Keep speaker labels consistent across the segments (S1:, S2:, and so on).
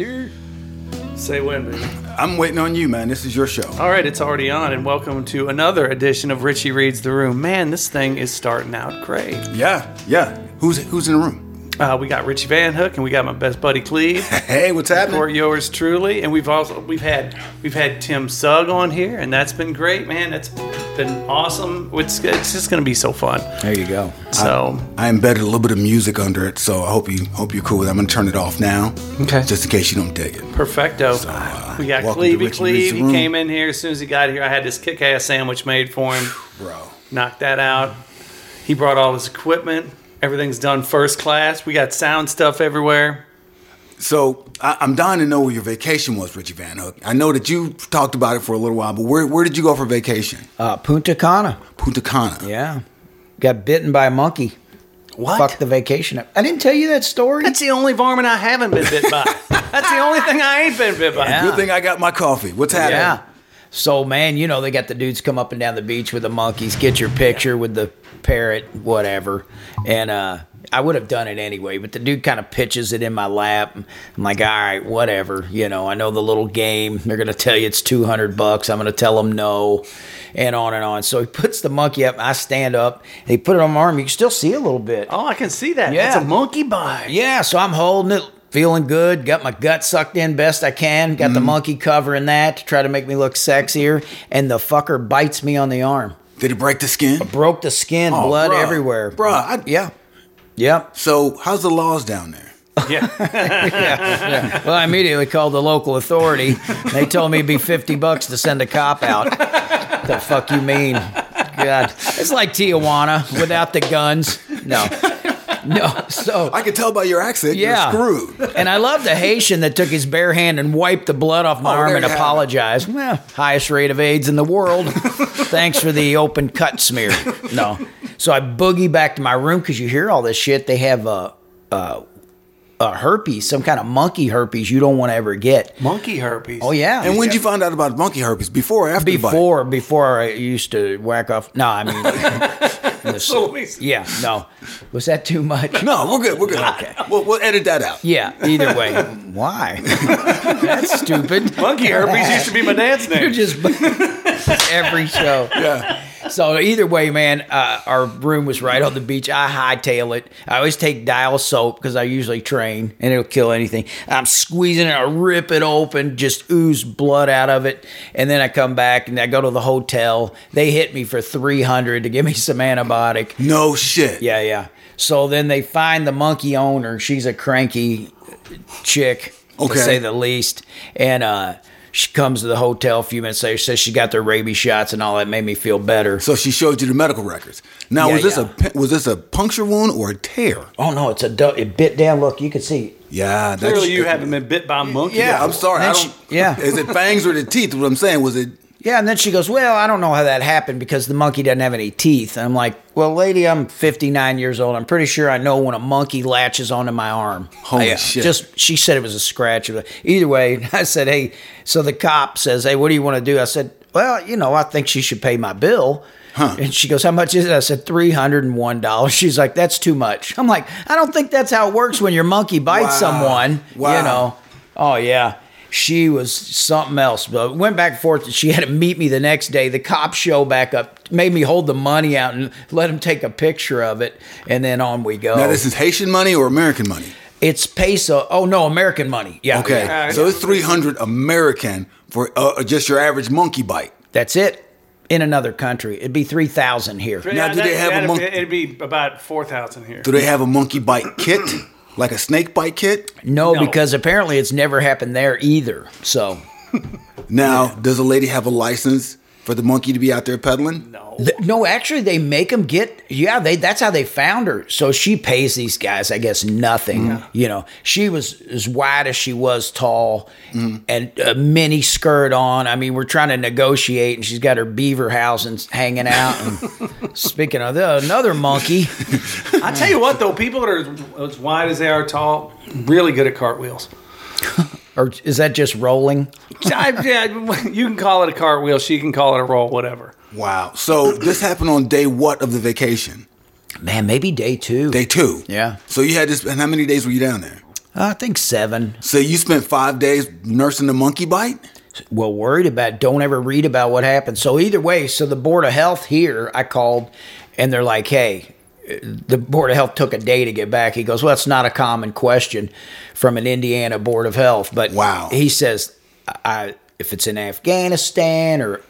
S1: Say when, baby.
S2: I'm waiting on you, man. This is your show.
S1: All right, it's already on, and welcome to another edition of Richie Reads the Room. Man, this thing is starting out great.
S2: Yeah, yeah. Who's who's in the room?
S1: Uh, we got Richie Van Hook, and we got my best buddy Cleve.
S2: Hey, what's happening?
S1: For yours truly, and we've also we've had we've had Tim Sugg on here, and that's been great, man. That's been awesome. It's, it's just going to be so fun.
S3: There you go.
S1: So
S2: I embedded a little bit of music under it, so I hope you hope you're cool with it. I'm gonna turn it off now.
S1: Okay.
S2: Just in case you don't dig it.
S1: perfecto.
S2: uh,
S1: we got
S2: welcome to
S1: Clevey
S2: Richie Reads
S1: Cleve. He came in here as soon as he got here. I had this kick-ass sandwich made for him.
S2: Bro.
S1: knocked that out. He brought all his equipment. Everything's done first class. We got sound stuff everywhere.
S2: So I, I'm dying to know where your vacation was, Richie Van Hook. I know that you talked about it for a little while, but where where did you go for vacation?
S3: Uh, Punta Cana.
S2: Punta Cana.
S3: Yeah. Got bitten by a monkey.
S1: What?
S3: Fuck the vacation up. I didn't tell you that story.
S1: That's the only varmint I haven't been bit by. That's the only thing I ain't been bit by.
S3: Yeah.
S2: Good thing I got my coffee. What's happening?
S3: Yeah. So man, you know they got the dudes come up and down the beach with the monkeys, get your picture with the parrot, whatever. And uh I would have done it anyway, but the dude kind of pitches it in my lap. I'm like, all right, whatever. You know, I know the little game. They're gonna tell you it's two hundred bucks. I'm gonna tell them no, and on and on. So he puts the monkey up. I stand up. He put it on my arm. You can still see a little bit.
S1: Oh, I can see that.
S3: Yeah.
S1: it's a monkey bite.
S3: Yeah, so I'm holding it, feeling good. Got my gut sucked in best I can. Got the mm. monkey covering that to try to make me look sexier. And the fucker bites me on the arm.
S2: Did it break the skin?
S3: Broke the skin,
S2: Oh,
S3: blood
S2: bruh.
S3: everywhere.
S2: Bruh, I-
S3: yeah. Yep.
S2: So how's the laws down there?
S1: Yeah.
S3: Well, I immediately called the local authority. They told me it'd be 50 bucks to send a cop out. the fuck you mean? God. It's like Tijuana without the guns. No. No. So
S2: I can tell by your accent
S3: Yeah.
S2: you're screwed.
S3: And I love the Haitian that took his bare hand and wiped the blood off my
S2: Oh,
S3: arm and
S2: you have it.
S3: apologized. Well, highest rate of AIDS in the world. Thanks for the open cut smear. No. So I boogie back to my room because you hear all this shit. They have a herpes, some kind of monkey herpes you don't want to ever get.
S1: monkey herpes.
S3: Oh, yeah.
S2: And when did you find out about monkey herpes? Before or after?
S3: Before, before I used to whack off. No, I mean, this-
S1: So we-
S3: yeah, no. Was that too much?
S2: No, we're good. We're good. Okay. We'll, we'll edit that out.
S3: Yeah, either way. Why? That's stupid.
S1: Monkey herpes used to be my dad's name.
S3: You're just every show.
S2: Yeah.
S3: So either way, man, uh, our room was right on the beach. I hightail it. I always take dial soap because I usually train, and it'll kill anything. I'm squeezing it, I rip it open, just ooze blood out of it, and then I come back and I go to the hotel. They hit me for three hundred to give me some antibiotic.
S2: No shit.
S3: Yeah, yeah. So then they find the monkey owner. She's a cranky chick,
S2: Okay.
S3: to say the least. And uh, she comes to the hotel a few minutes later, says she got their rabies shots and all that. Made me feel better.
S2: So she showed you the medical records. Now,
S3: Yeah,
S2: was this
S3: yeah.
S2: a was this a puncture wound or a tear?
S3: Oh no, it's a du- it bit down. Look, you can see.
S2: Yeah, that's
S1: Clearly, you haven't been bit by a monkey.
S2: Yeah, I'm sorry. I don't.
S3: she- yeah.
S2: Is it fangs or the teeth? What I'm saying was it.
S3: Yeah, and then she goes, "Well, I don't know how that happened because the monkey doesn't have any teeth." And I'm like, "Well, lady, I'm 59 years old. I'm pretty sure I know when a monkey latches onto my arm."
S2: Holy
S3: I,
S2: shit.
S3: Just she said it was a scratch. Either way, I said, "Hey." So the cop says, "Hey, what do you want to do?" I said, "Well, you know, I think she should pay my bill." Huh. And she goes, "How much is it?" I said, 301 dollars." She's like, "That's too much." I'm like, "I don't think that's how it works when your monkey bites
S2: Wow.
S3: someone."
S2: Wow.
S3: You know. Oh yeah. She was something else. But went back and forth. She had to meet me the next day. The cops show back up, made me hold the money out and let him take a picture of it, and then on we go.
S2: Now, this is Haitian money or American money?
S3: it's peso. Oh no, American money. Yeah.
S2: Okay,
S1: Yeah.
S2: so it's 300 American for uh, just your average monkey bite.
S3: That's it. In another country, it'd be three thousand here.
S2: Now, do they have a monkey-
S1: It'd be about four thousand here.
S2: Do they have a monkey bite kit, like a snake bite kit?
S3: No,
S1: No.
S3: because apparently it's never happened there either. So
S2: Now, does a lady have a license for the monkey to be out there peddling?
S1: No.
S3: Th- No, actually, they make them get. Yeah, they. That's how they found her. So she pays these guys, I guess, nothing. Mm-hmm. You know, she was as wide as she was tall, mm-hmm. and a mini skirt on. I mean, we're trying to negotiate, and she's got her beaver housings hanging out. And speaking of the, another monkey,
S1: I tell you what, though, people that are as wide as they are tall, really good at cartwheels.
S3: or is that just rolling?
S1: I, yeah, you can call it a cartwheel. She can call it a roll. Whatever.
S2: Wow. So this happened on day what of the vacation?
S3: Man, maybe day two.
S2: Day two.
S3: Yeah.
S2: So you had this, and how many days were you down there?
S3: Uh, I think seven.
S2: So you spent five days nursing the monkey bite?
S3: well worried about don't ever read about what happened so either way so the board of health here i called and they're like hey the board of health took a day to get back he goes well it's not a common question from an indiana board of health but
S2: Wow.
S3: he says I, if it's in afghanistan or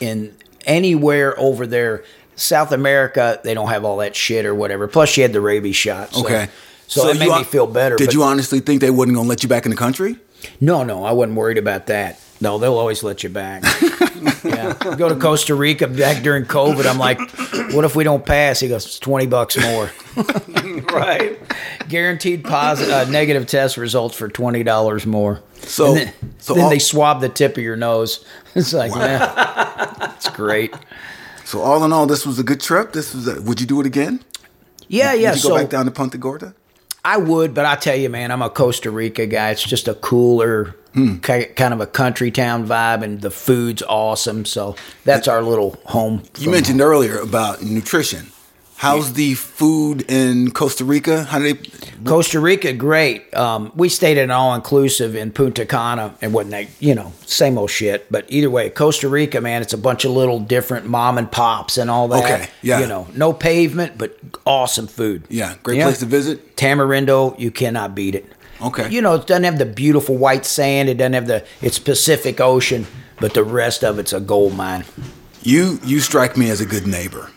S3: in anywhere over there south america they don't have all that shit or whatever plus she had the rabies shot so,
S2: Okay.
S3: so, that
S2: you
S3: made me feel better
S2: Did
S3: but-
S2: you honestly think they wasn't gonna let you back in the country?
S3: no, no, I wasn't worried about that. No, they'll always let you back. yeah. Go to Costa Rica back during COVID. I'm like, what if we don't pass? He goes, it's 20 bucks more.
S1: right.
S3: Guaranteed positive, uh, negative test results for $20 more.
S2: So-
S3: then,
S2: so
S3: then
S2: all-
S3: they swab the tip of your nose. It's like, man, it's great.
S2: So all in all, this was a good trip. This was. A, would you do it again?
S3: Yeah, yeah.
S2: Would you go
S3: so
S2: back down to Punta Gorda?
S3: I would, but I tell you, man, I'm a Costa Rica guy. It's just a cooler,
S2: hmm.
S3: ki- kind of a country town vibe, and the food's awesome. So that's our little home.
S2: You mentioned earlier about nutrition. How's the food in Costa Rica? How do they?
S3: Costa Rica, great. Um, we stayed at an all inclusive in Punta Cana and wasn't that, you know, same old shit. But either way, Costa Rica, man, it's a bunch of little different mom and pops and all that.
S2: Okay, yeah.
S3: You know, no pavement, but awesome food.
S2: Yeah, great place to visit.
S3: Tamarindo, you cannot beat it.
S2: Okay.
S3: You know, it doesn't have the beautiful white sand. It doesn't have the, it's Pacific Ocean, but the rest of it's a gold mine.
S2: You you strike me as a good neighbor.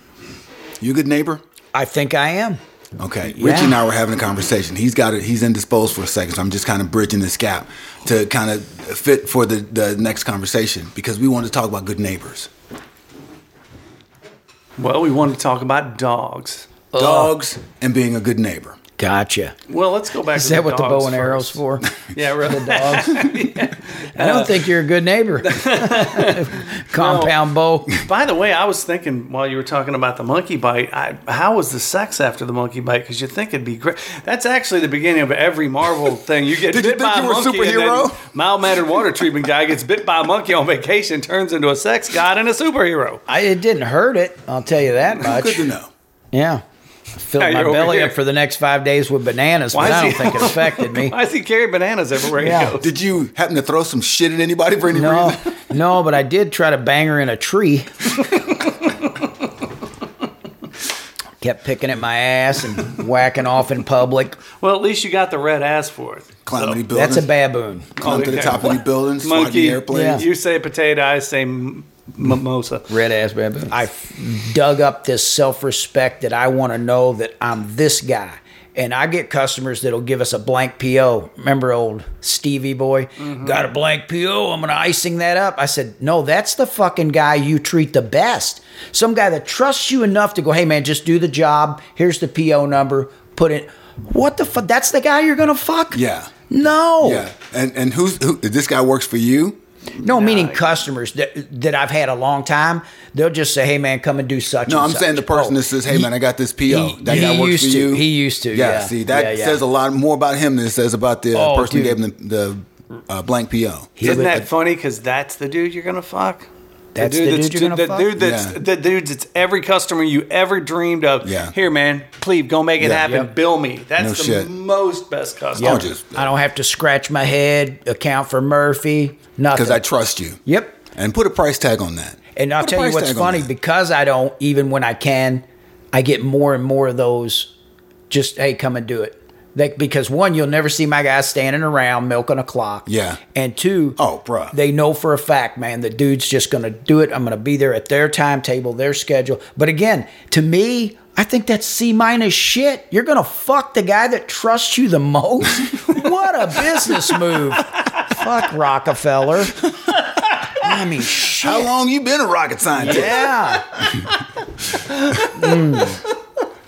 S2: You a good neighbor?
S3: I think I am.
S2: Okay.
S3: Yeah.
S2: Richie and I were having a conversation. He's got it. He's indisposed for a second, so I'm just kind of bridging this gap to kind of fit for the, the next conversation because we want to talk about good neighbors.
S1: Well, we wanted to talk about dogs.
S2: Dogs and being a good neighbor.
S3: Gotcha.
S1: Well, let's go back
S3: Is
S1: to
S3: that
S1: the
S3: what the bow and arrows
S1: first.
S3: for?
S1: Yeah, really.
S3: The dogs. I don't uh, think you're a good neighbor. Compound bow.
S1: By the way, I was thinking while you were talking about the monkey bite, I, how was the sex after the monkey bite? Because you think it'd be great. That's actually the beginning of every Marvel thing. You get
S2: Did you
S1: bit
S2: think
S1: by
S2: you
S1: a
S2: were a
S1: monkey, and
S2: superhero?
S1: then mild mannered water treatment guy gets bit by a monkey on vacation, turns into a sex god and a superhero.
S3: I, it didn't hurt it. I'll tell you that much.
S2: Good to know.
S3: Yeah. I filled
S1: Hey,
S3: my belly
S1: here.
S3: up for the next five days with bananas,
S1: Why
S3: but I don't
S1: he-
S3: think it affected me.
S1: Why does he carry bananas everywhere
S3: Yeah.
S1: he goes?
S2: Did you happen to throw some shit at anybody for any
S3: No,
S2: reason?
S3: no, but I did try to bang her in a tree. Kept picking at my ass and whacking off in public.
S1: Well, at least you got the red ass for it.
S2: Climb any
S1: So-
S2: buildings?
S3: That's a baboon.
S2: Climb to the
S1: Okay.
S2: top of any buildings,
S1: Monkey.
S2: the airplane.
S3: Yeah.
S1: You say potato, I say m- mimosa.
S3: Red ass baboon. I dug up this self respect that I want to know that I'm this guy. And I get customers that'll give us a blank PO. Remember old Stevie boy? Mm-hmm. Got a blank PO. I'm going to icing that up. I said, no, that's the fucking guy you treat the best. Some guy that trusts you enough to go, hey man, just do the job. Here's the PO number. Put it. What the fuck? That's the guy you're going to fuck?
S2: Yeah.
S3: No.
S2: Yeah. And and who's who this guy works for you?
S3: No, meaning customers that that I've had a long time. They'll just say, "Hey, man, come and do such."
S2: No,
S3: and
S2: I'm
S3: such."
S2: saying the person
S3: Oh,
S2: that says, "Hey,
S3: he-
S2: man, I got this PO."
S3: he-
S2: that guy
S3: he
S2: works
S3: used
S2: for
S3: to.
S2: you.
S3: He used to,
S2: Yeah.
S3: yeah.
S2: See, that
S3: Yeah, yeah.
S2: says a lot more about him than it says about the uh,
S3: Oh,
S2: person who gave him the, the uh, blank PO.
S1: Isn't
S3: would-
S1: that funny? Because that's the dude you're gonna fuck.
S3: That's the dude you're gonna
S1: the
S3: fuck?
S1: dude that's
S2: Yeah.
S1: the dude that's every customer you ever dreamed of.
S2: Yeah.
S1: Here, man, please go make it
S2: Yeah.
S1: happen.
S3: Yep.
S1: Bill me. That's
S2: No
S1: the
S2: shit.
S1: most best customer.
S2: I'll just
S3: I don't have to scratch my head, account for Murphy, nothing.
S2: because I trust you.
S3: Yep.
S2: And put a price tag on that.
S3: And I'll
S2: Put
S3: tell you what's funny because I don't even when I can, I get more and more of those. Just hey, come and do it. That because one, you'll never see my guys standing around milking a clock.
S2: Yeah.
S3: And two,
S2: Oh, bruh.
S3: they know for a fact, man, the dude's just going to do it. I'm going to be there at their timetable, their schedule. But again, to me, I think that's C minus shit. You're going to fuck the guy that trusts you the most? what a business move. fuck Rockefeller. I mean, shit.
S2: How long you been a rocket scientist?
S3: Yeah. Mm.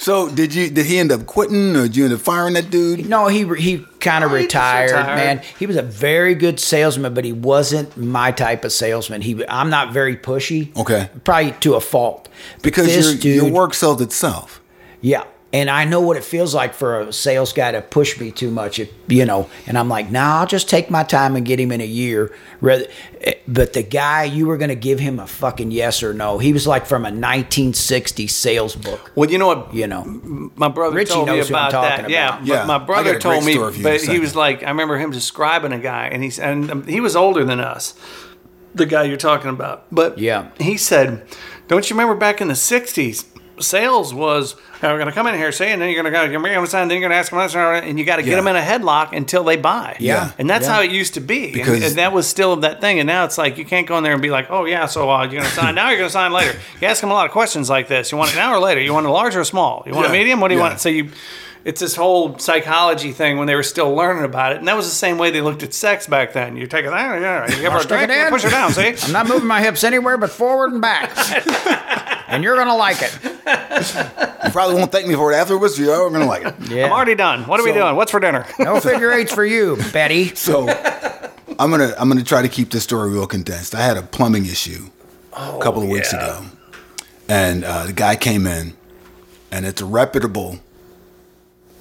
S2: So did you? Did he end up quitting, or did you end up firing that dude?
S3: No, he he kind of
S1: Oh,
S3: retired,
S1: retired.
S3: man. He was a very good salesman, but he wasn't my type of salesman. He I'm not very pushy.
S2: Okay.
S3: Probably to a fault. But
S2: Because
S3: this
S2: your your work sells itself.
S3: Yeah. And I know what it feels like for a sales guy to push me too much, if, you know. And I'm like, nah, I'll just take my time and get him in a year. Rather, but the guy, you were going to give him a fucking yes or no. He was like from a 1960 sales book.
S1: Well, you know what?
S3: You know,
S1: my brother
S3: Richie
S1: told me
S3: knows who I'm
S1: about that.
S3: talking
S1: Yeah,
S3: about.
S1: but
S2: Yeah,
S1: my brother told me,
S2: story for you in a
S1: but he was like, I remember him describing a guy, and he's and um, he was older than us, the guy you're talking about. But
S3: Yeah.
S1: he said, "Don't you remember back in the '60s?" Sales was "Hey, we're going to come in here, say, and then you're going to go, you're going to sign, then you're going to ask them, and you got to get
S2: Yeah.
S1: them in a headlock until they buy.
S3: Yeah.
S1: and that's
S3: Yeah.
S1: how it used to be, and,
S2: Because-
S1: and that was still that thing. And now it's like you can't go in there and be like, oh yeah, so uh, you're going to sign now, you're going to sign later. You ask them a lot of questions like this. You want it now or later? You want a large or a small? You want a medium? What do you
S2: Yeah.
S1: want? So you, it's this whole psychology thing when they were still learning about it, and that was the same way they looked at sex back then. You take it there, yeah, you give her a
S3: Stick it
S1: drink, you
S3: in.
S1: push her down. See,
S3: I'm not moving my hips anywhere but forward and back. and you're going to like it.
S2: You probably won't thank me for it afterwards. You're gonna like it.
S3: Yeah.
S1: I'm already done. What are we doing? What's for dinner?
S3: no figure eights for you, Betty.
S2: So I'm gonna I'm gonna try to keep this story real condensed. I had a plumbing issue a couple of weeks
S1: yeah.
S2: ago, and uh, the guy came in, and it's a reputable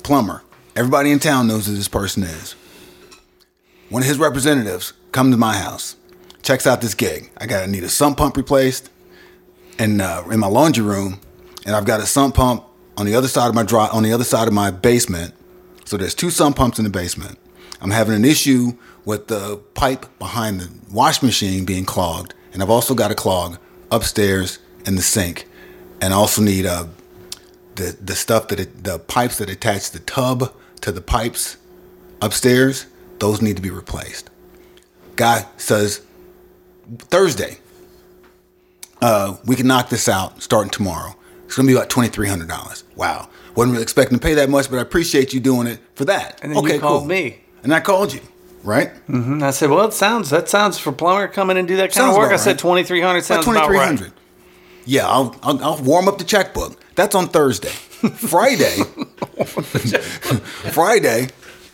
S2: plumber. Everybody in town knows who this person is. One of his representatives come to my house, checks out this gig. I got to need a sump pump replaced, and uh, in my laundry room, and I've got a sump pump on the other side of my dry, on the other side of my basement. So there's two sump pumps in the basement. I'm having an issue with the pipe behind the wash machine being clogged, and I've also got a clog upstairs in the sink, and I also need uh, the the stuff that it, the pipes that attach the tub to the pipes upstairs. Those need to be replaced. Guy says Thursday, uh, we can knock this out starting tomorrow. It's gonna be about twenty three hundred dollars. Wow, wasn't really expecting to pay that much, but I appreciate you doing it for that.
S1: And then you called me.
S2: and I called you, right?
S1: And I said, well, it sounds that sounds for plumber coming and do that kind
S2: Sounds
S1: of work.
S2: about
S1: I said
S2: right.
S1: twenty three hundred
S2: About
S1: sounds
S2: twenty
S1: about
S2: three
S1: right.
S2: Yeah, I'll, I'll I'll warm up the checkbook. That's on Thursday. Friday, Friday,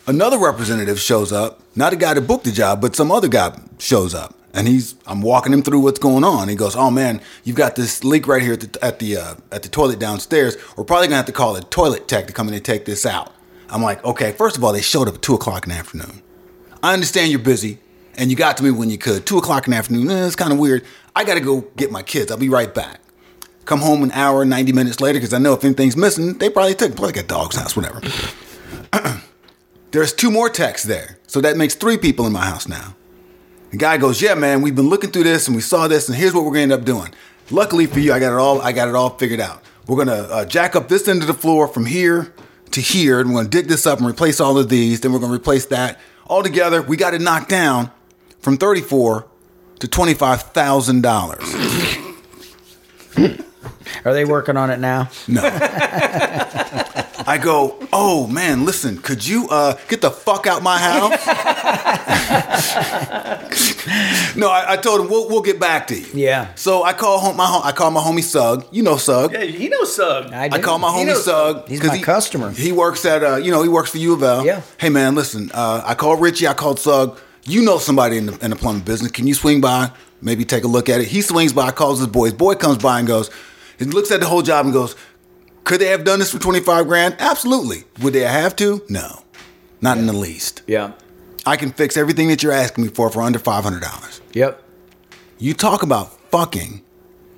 S2: another representative shows up. Not a guy that booked the job, but some other guy shows up, and he's I'm walking him through what's going on. He goes, "Oh man, you've got this leak right here at the at the uh, at the toilet downstairs. We're probably gonna have to call a toilet tech to come in and take this out." I'm like, "Okay." First of all, they showed up at two o'clock in the afternoon. I understand you're busy and you got to me when you could. Two o'clock in the afternoon, eh, it's kind of weird. I got to go get my kids. I'll be right back. Come home an hour, 90 minutes later, because I know if anything's missing, they probably took like a dog's house, whatever. There's two more techs there. So that makes three people in my house now. The guy goes, Yeah, man, we've been looking through this and we saw this, and here's what we're gonna end up doing. Luckily for you, I got it all, I got it all figured out. We're gonna uh, jack up this end of the floor from here to here, and we're gonna dig this up and replace all of these, then we're gonna replace that. All together, we got it knocked down from 34 to $25,000.
S3: Are they working on it now?
S2: No. I go, oh man, listen, could you uh, get the fuck out my house? no, I, I told him we'll, we'll get back to you.
S3: Yeah.
S2: So I call home my hom- I call my homie Sugg. You know Sugg.
S1: Yeah, he knows Sugg.
S3: I do.
S2: I call my
S1: He
S2: homie
S1: knows
S2: Sugg.
S3: He's
S2: 'cause
S3: my
S2: he-
S3: customer.
S2: He works at uh, you know, he works for U of L.
S3: Yeah.
S2: Hey man, listen, uh, I called Richie, I called Sugg. You know somebody in the, in the plumbing business. Can you swing by, maybe take a look at it? He swings by, calls his boy. His boy comes by and goes, he looks at the whole job and goes, could they have done this for 25 grand? Absolutely. Would they have to? No. Not in the least.
S3: Yeah.
S2: I can fix everything that you're asking me for for under $500.
S3: Yep.
S2: You talk about fucking.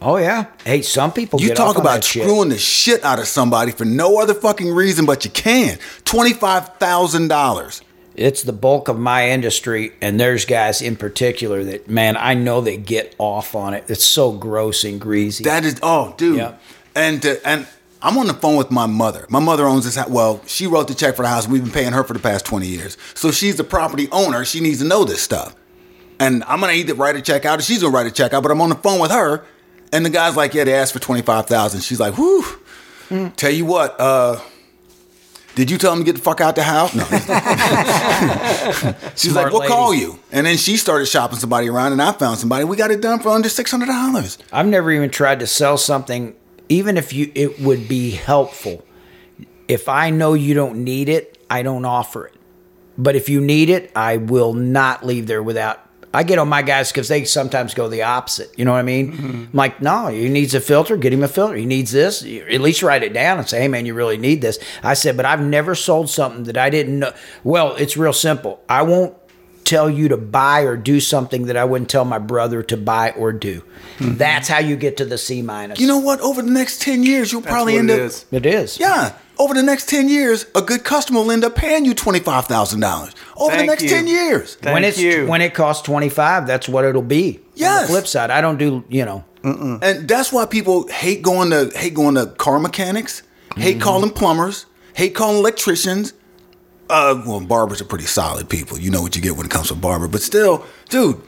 S3: Oh yeah. Hey, some people
S2: You talk about
S3: that shit.
S2: screwing the shit out of somebody for no other fucking reason but you can. $25,000.
S3: It's the bulk of my industry, and there's guys in particular that man, I know they get off on it. It's so gross and greasy.
S2: That is, oh, dude.
S3: Yeah.
S2: And uh, and I'm on the phone with my mother. My mother owns this house. Well, she wrote the check for the house. We've been paying her for the past 20 years. So she's the property owner. She needs to know this stuff. And I'm gonna either write a check out or she's gonna write a check out. But I'm on the phone with her, and the guy's like, "Yeah, they asked for 25,000." She's like, "Whew." Tell you what, uh. Did you tell him to get the fuck out the house? No. She's
S3: Smart
S2: like, "We'll
S3: lady.
S2: call you." And then she started shopping somebody around, and I found somebody. We got it done for under six hundred dollars.
S3: I've never even tried to sell something, even if you it would be helpful. If I know you don't need it, I don't offer it. But if you need it, I will not leave there without I get on my guys because they sometimes go the opposite. You know what I mean? I'm like, no, he needs a filter. Get him a filter. He needs this. At least write it down and say, hey, man, you really need this. I said, but I've never sold something that I didn't know. Well, it's real simple. I won't tell you to buy or do something that I wouldn't tell my brother to buy or do. Mm-hmm. That's how you get to the C minus.
S2: You know what? Over the next 10 years, you'll probably
S1: what
S2: end
S1: it
S2: up.
S1: is.
S3: it is.
S2: Yeah. Over the next 10 years, a good customer will end up paying you $25,000. Over the next
S1: you.
S2: 10 years.
S1: Thank
S3: when it's
S1: you.
S3: when it costs twenty five, that's what it'll be. On
S2: Yes.
S3: the flip side, I don't do you know.
S2: And that's why people hate going to hate going to car mechanics, hate calling plumbers, hate calling electricians. Uh, well, barbers are pretty solid people. You know what you get when it comes to a barber, but still, dude,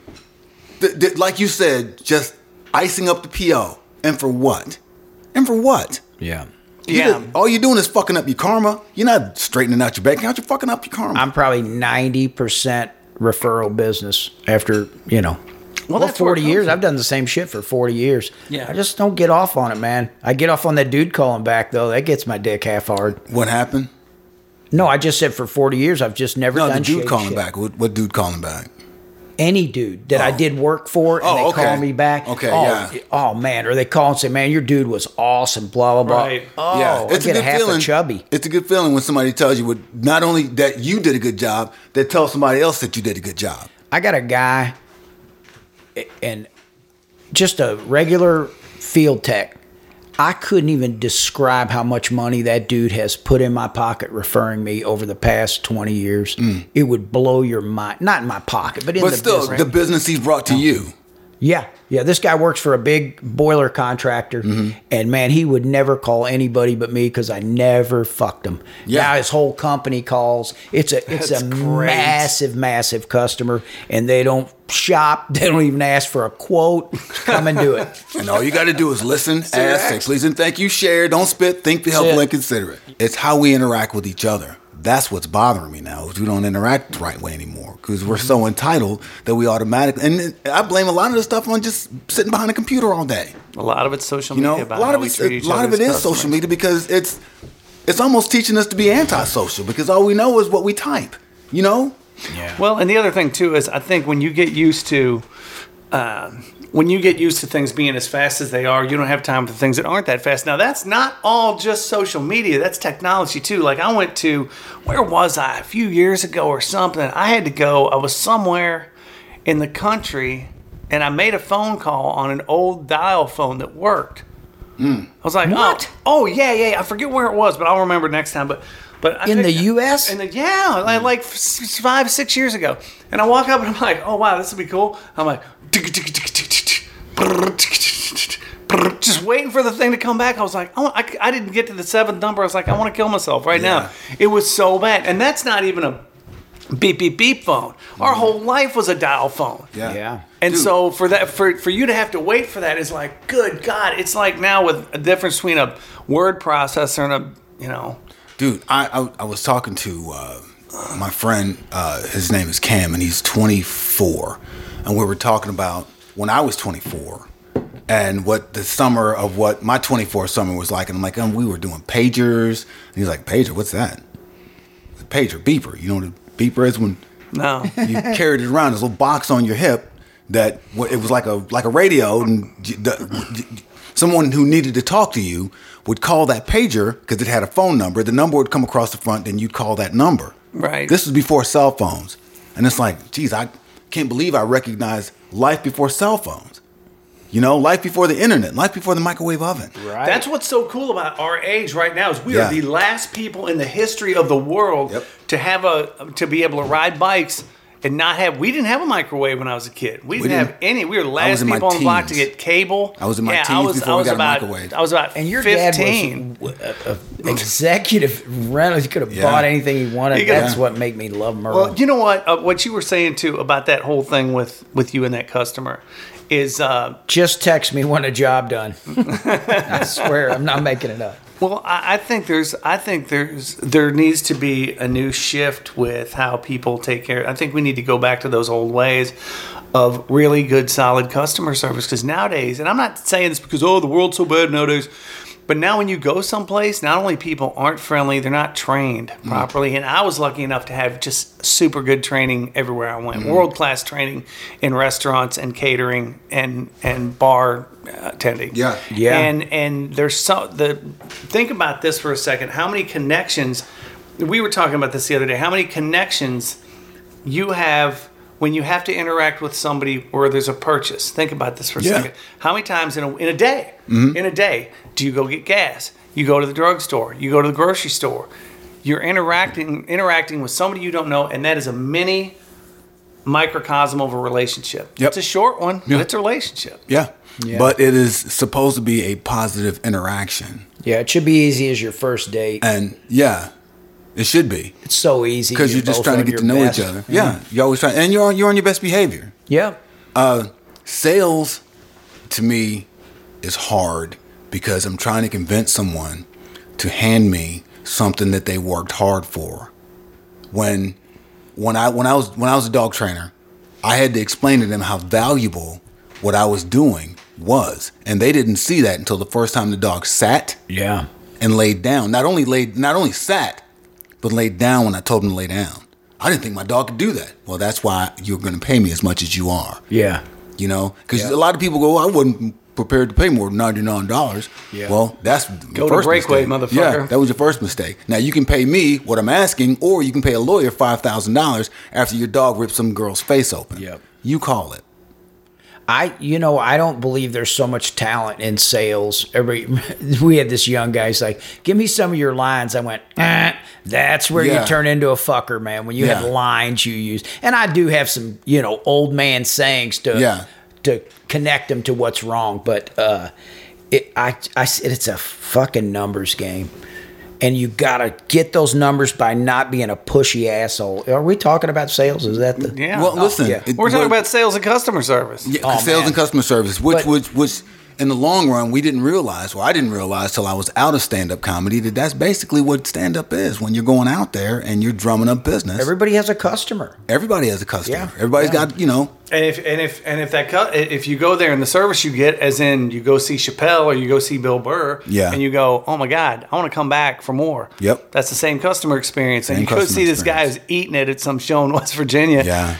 S2: th- th- like you said, just icing up the PO, and for what? And for what?
S3: Yeah.
S2: You
S1: Yeah.
S2: did- all you're doing is fucking up your karma. You're not straightening out your bank account. You're fucking up your karma.
S3: I'm probably ninety percent referral business after you know. Well,
S1: that's
S3: forty years.
S1: from.
S3: I've done the same shit for forty years.
S1: Yeah.
S3: I just don't get off on it, man. I get off on that dude calling back though. That gets my dick half hard.
S2: what happened?
S3: No, I just said for forty years I've just never
S2: No,
S3: done
S2: the dude calling
S3: shit.
S2: back. What, what dude calling back?
S3: Any dude that I
S2: Oh.
S3: did work for and
S2: Oh,
S3: they
S2: okay.
S3: call me back.
S2: Okay,
S3: oh,
S2: yeah.
S3: Oh man, or they call and say, "Man, your dude was awesome." Blah blah blah.
S1: Right.
S3: Oh,
S2: yeah,
S3: I get a half a chubby.
S2: It's a good feeling when somebody tells you not only that you did a good job, they tell somebody else that you did a good job.
S3: I got a guy and just a regular field tech. I couldn't even describe how much money that dude has put in my pocket referring me over the past 20 years. It would blow your mind. Not in my pocket, but in
S2: Mm. But
S3: the
S2: still,
S3: business.
S2: the business he's brought to you.
S3: Yeah, yeah. This guy works for a big boiler contractor,
S2: Mm-hmm.
S3: and man, he would never call anybody but me because I never fucked him.
S2: Yeah.
S3: Now his whole company calls. It's a it's
S1: That's
S3: a
S1: great.
S3: massive, massive customer, and they don't shop. They don't even ask for a quote. Come and do it.
S2: And all you got to do is listen, ask, say please and thank you, share, don't spit, think, be helpful, and considerate. It's how we interact with each other. That's what's bothering me now. Is we don't interact the right way anymore because we're so entitled that we automatically. And I blame a lot of the stuff on just sitting behind a computer all day.
S1: A lot of it's social
S2: You know,
S1: media.
S2: a lot of it's, a lot of it
S1: as
S2: is social media because it's it's almost teaching us to be antisocial because all we know is what we type. You know,
S3: Yeah.
S1: Well, and the other thing too is I think when you get used to um, when you get used to things being as fast as they are, you don't have time for things that aren't that fast. Now that's not all just social media. That's technology too. Like I went to where was I a few years ago or something? I had to go. I was somewhere in the country, and I made a phone call on an old dial phone that worked. Hmm. I was like,
S3: What?
S1: Oh, oh yeah, yeah. I forget where it was, but I'll remember next time. But but I
S3: In the U.S.?
S1: in the yeah, like, hmm. like five, six years ago. And I walk up and I'm like, oh wow, this would be cool. I'm like, just waiting for the thing to come back. I was like, oh, I, c- I didn't get to the seventh number. I was like, I want to kill myself right
S2: Yeah.
S1: now. It was so bad, and that's not even a beep beep beep phone. Our whole life was a dial phone.
S2: yeah,
S3: Yeah.
S1: And
S2: Dude.
S1: so for that, for for you to have to wait for that is like, good God! It's like now with a difference between a word processor and a, you know,
S2: Dude, I, I I was talking to uh, my friend. Uh, his name is Cam, and he's 24. And we were talking about when I was 24 and what the summer of what my 24 summer was like. And I'm like, um, we were doing pagers. And he's like, pager, what's that? Pager, beeper. You know what a beeper is when
S1: no.
S2: you carried it around this little box on your hip that it was like a like a radio and the, someone who needed to talk to you would call that pager because it had a phone number the number would come across the front and you'd call that number
S1: Right.
S2: this was before cell phones and it's like geez i can't believe i recognize life before cell phones you know life before the internet life before the microwave oven
S3: Right.
S1: That's what's so cool about our age right now is we
S2: Yeah.
S1: are the last people in the history of the world
S2: Yep.
S1: to have a to be able to ride bikes and not have. We didn't have a microwave when I was a kid. We didn't,
S2: didn't.
S1: have any. We were the last people on the block to get cable.
S2: I was in my
S1: yeah, I
S2: teens
S1: was,
S2: before
S1: I
S2: we
S1: was
S2: got a
S1: about,
S2: microwave.
S1: I was about
S3: And your
S1: fifteen.
S3: dad was a, a executive rental. He could have
S2: Yeah.
S3: bought anything he wanted.
S1: He could-
S3: That's
S2: Yeah.
S3: what made me love Merle.
S1: Well, you know what? Uh, what you were saying too about that whole thing with with you and that customer is uh,
S3: Just text me when a job done. I swear, I'm not making it up.
S1: Well, I, think there's, I think there's, there needs to be a new shift with how people take care. I think we need to go back to those old ways of really good, solid customer service. Because nowadays, and I'm not saying this because oh, the world's so bad nowadays. But now when you go someplace, not only people aren't friendly, they're not trained properly. And I was lucky enough to have just super good training everywhere I went. World class training in restaurants and catering and and bar uh, attending.
S2: Yeah.
S3: Yeah.
S1: And and there's so the think about this for a second. How many connections we were talking about this the other day. How many connections you have when you have to interact with somebody where there's a purchase. Think about this for a
S2: Yeah.
S1: second. How many times in a, in a day, mm-hmm. in a day, do you go get gas? You go to the drugstore. You go to the grocery store. You're interacting interacting with somebody you don't know, and that is a mini microcosm of a relationship.
S2: Yep.
S1: It's a short one,
S2: Yeah.
S1: but it's a relationship.
S2: Yeah.
S3: Yeah.
S2: But it is supposed to be a positive interaction.
S3: Yeah, it should be easy as your first date.
S2: And yeah, it should be.
S3: It's so easy
S2: Because you're just trying to get to know
S3: best.
S2: each other. Yeah. You're always trying and you're on you're on your best behavior.
S3: Yeah.
S2: Uh sales to me is hard because I'm trying to convince someone to hand me something that they worked hard for. When when I when I was when I was a dog trainer, I had to explain to them how valuable what I was doing was. And they didn't see that until the first time the dog sat
S3: Yeah.
S2: and laid down. Not only laid, not only sat, but laid down when I told him to lay down. I didn't think my dog could do that. Well, that's why you're going to pay me as much as you are.
S3: Yeah.
S2: You know, because
S3: Yeah.
S2: a lot of people go, well, I wasn't prepared to pay more than ninety nine dollars.
S3: Yeah.
S2: Well, that's the
S1: Go to
S2: first
S1: Breakaway,
S2: mistake.
S1: motherfucker.
S2: Yeah, that was your first mistake. Now you can pay me what I'm asking, or you can pay a lawyer five thousand dollars after your dog rips some girl's face open.
S3: Yep.
S2: You call it.
S3: I, you know, I don't believe there's so much talent in sales. Every we had this young guy. He's like, "Give me some of your lines." I went, eh, "That's where
S2: Yeah.
S3: you turn into a fucker, man. When you have lines you use." And I do have some, you know, old man sayings to
S2: Yeah.
S3: to connect them to what's wrong. But uh, it, I, I, said it's a fucking numbers game. And you gotta get those numbers by not being a pushy asshole. Are we talking about sales? Is that the
S1: Yeah.
S2: Well,
S1: Oh,
S2: listen,
S3: yeah.
S2: it-
S1: We're talking
S2: what-
S1: about sales and customer service.
S2: Yeah,
S3: Oh,
S2: sales
S3: man.
S2: and customer service, which,
S3: But-
S2: which, which, in the long run, we didn't realize. Well, I didn't realize till I was out of stand-up comedy that that's basically what stand-up is. When you're going out there and you're drumming up business,
S3: everybody has a customer?
S2: everybody has a customer.
S3: Yeah,
S2: Everybody's
S3: yeah.
S2: got, you know,
S1: And if and if and if that cu- if you go there and the service you get, as in you go see Chappelle or you go see Bill Burr,
S2: Yeah.
S1: and you go, oh my God, I want to come back for more.
S2: Yep.
S1: that's the same customer experience. and you could
S2: customer
S1: see this guy who's eating it at some show in West Virginia.
S2: yeah.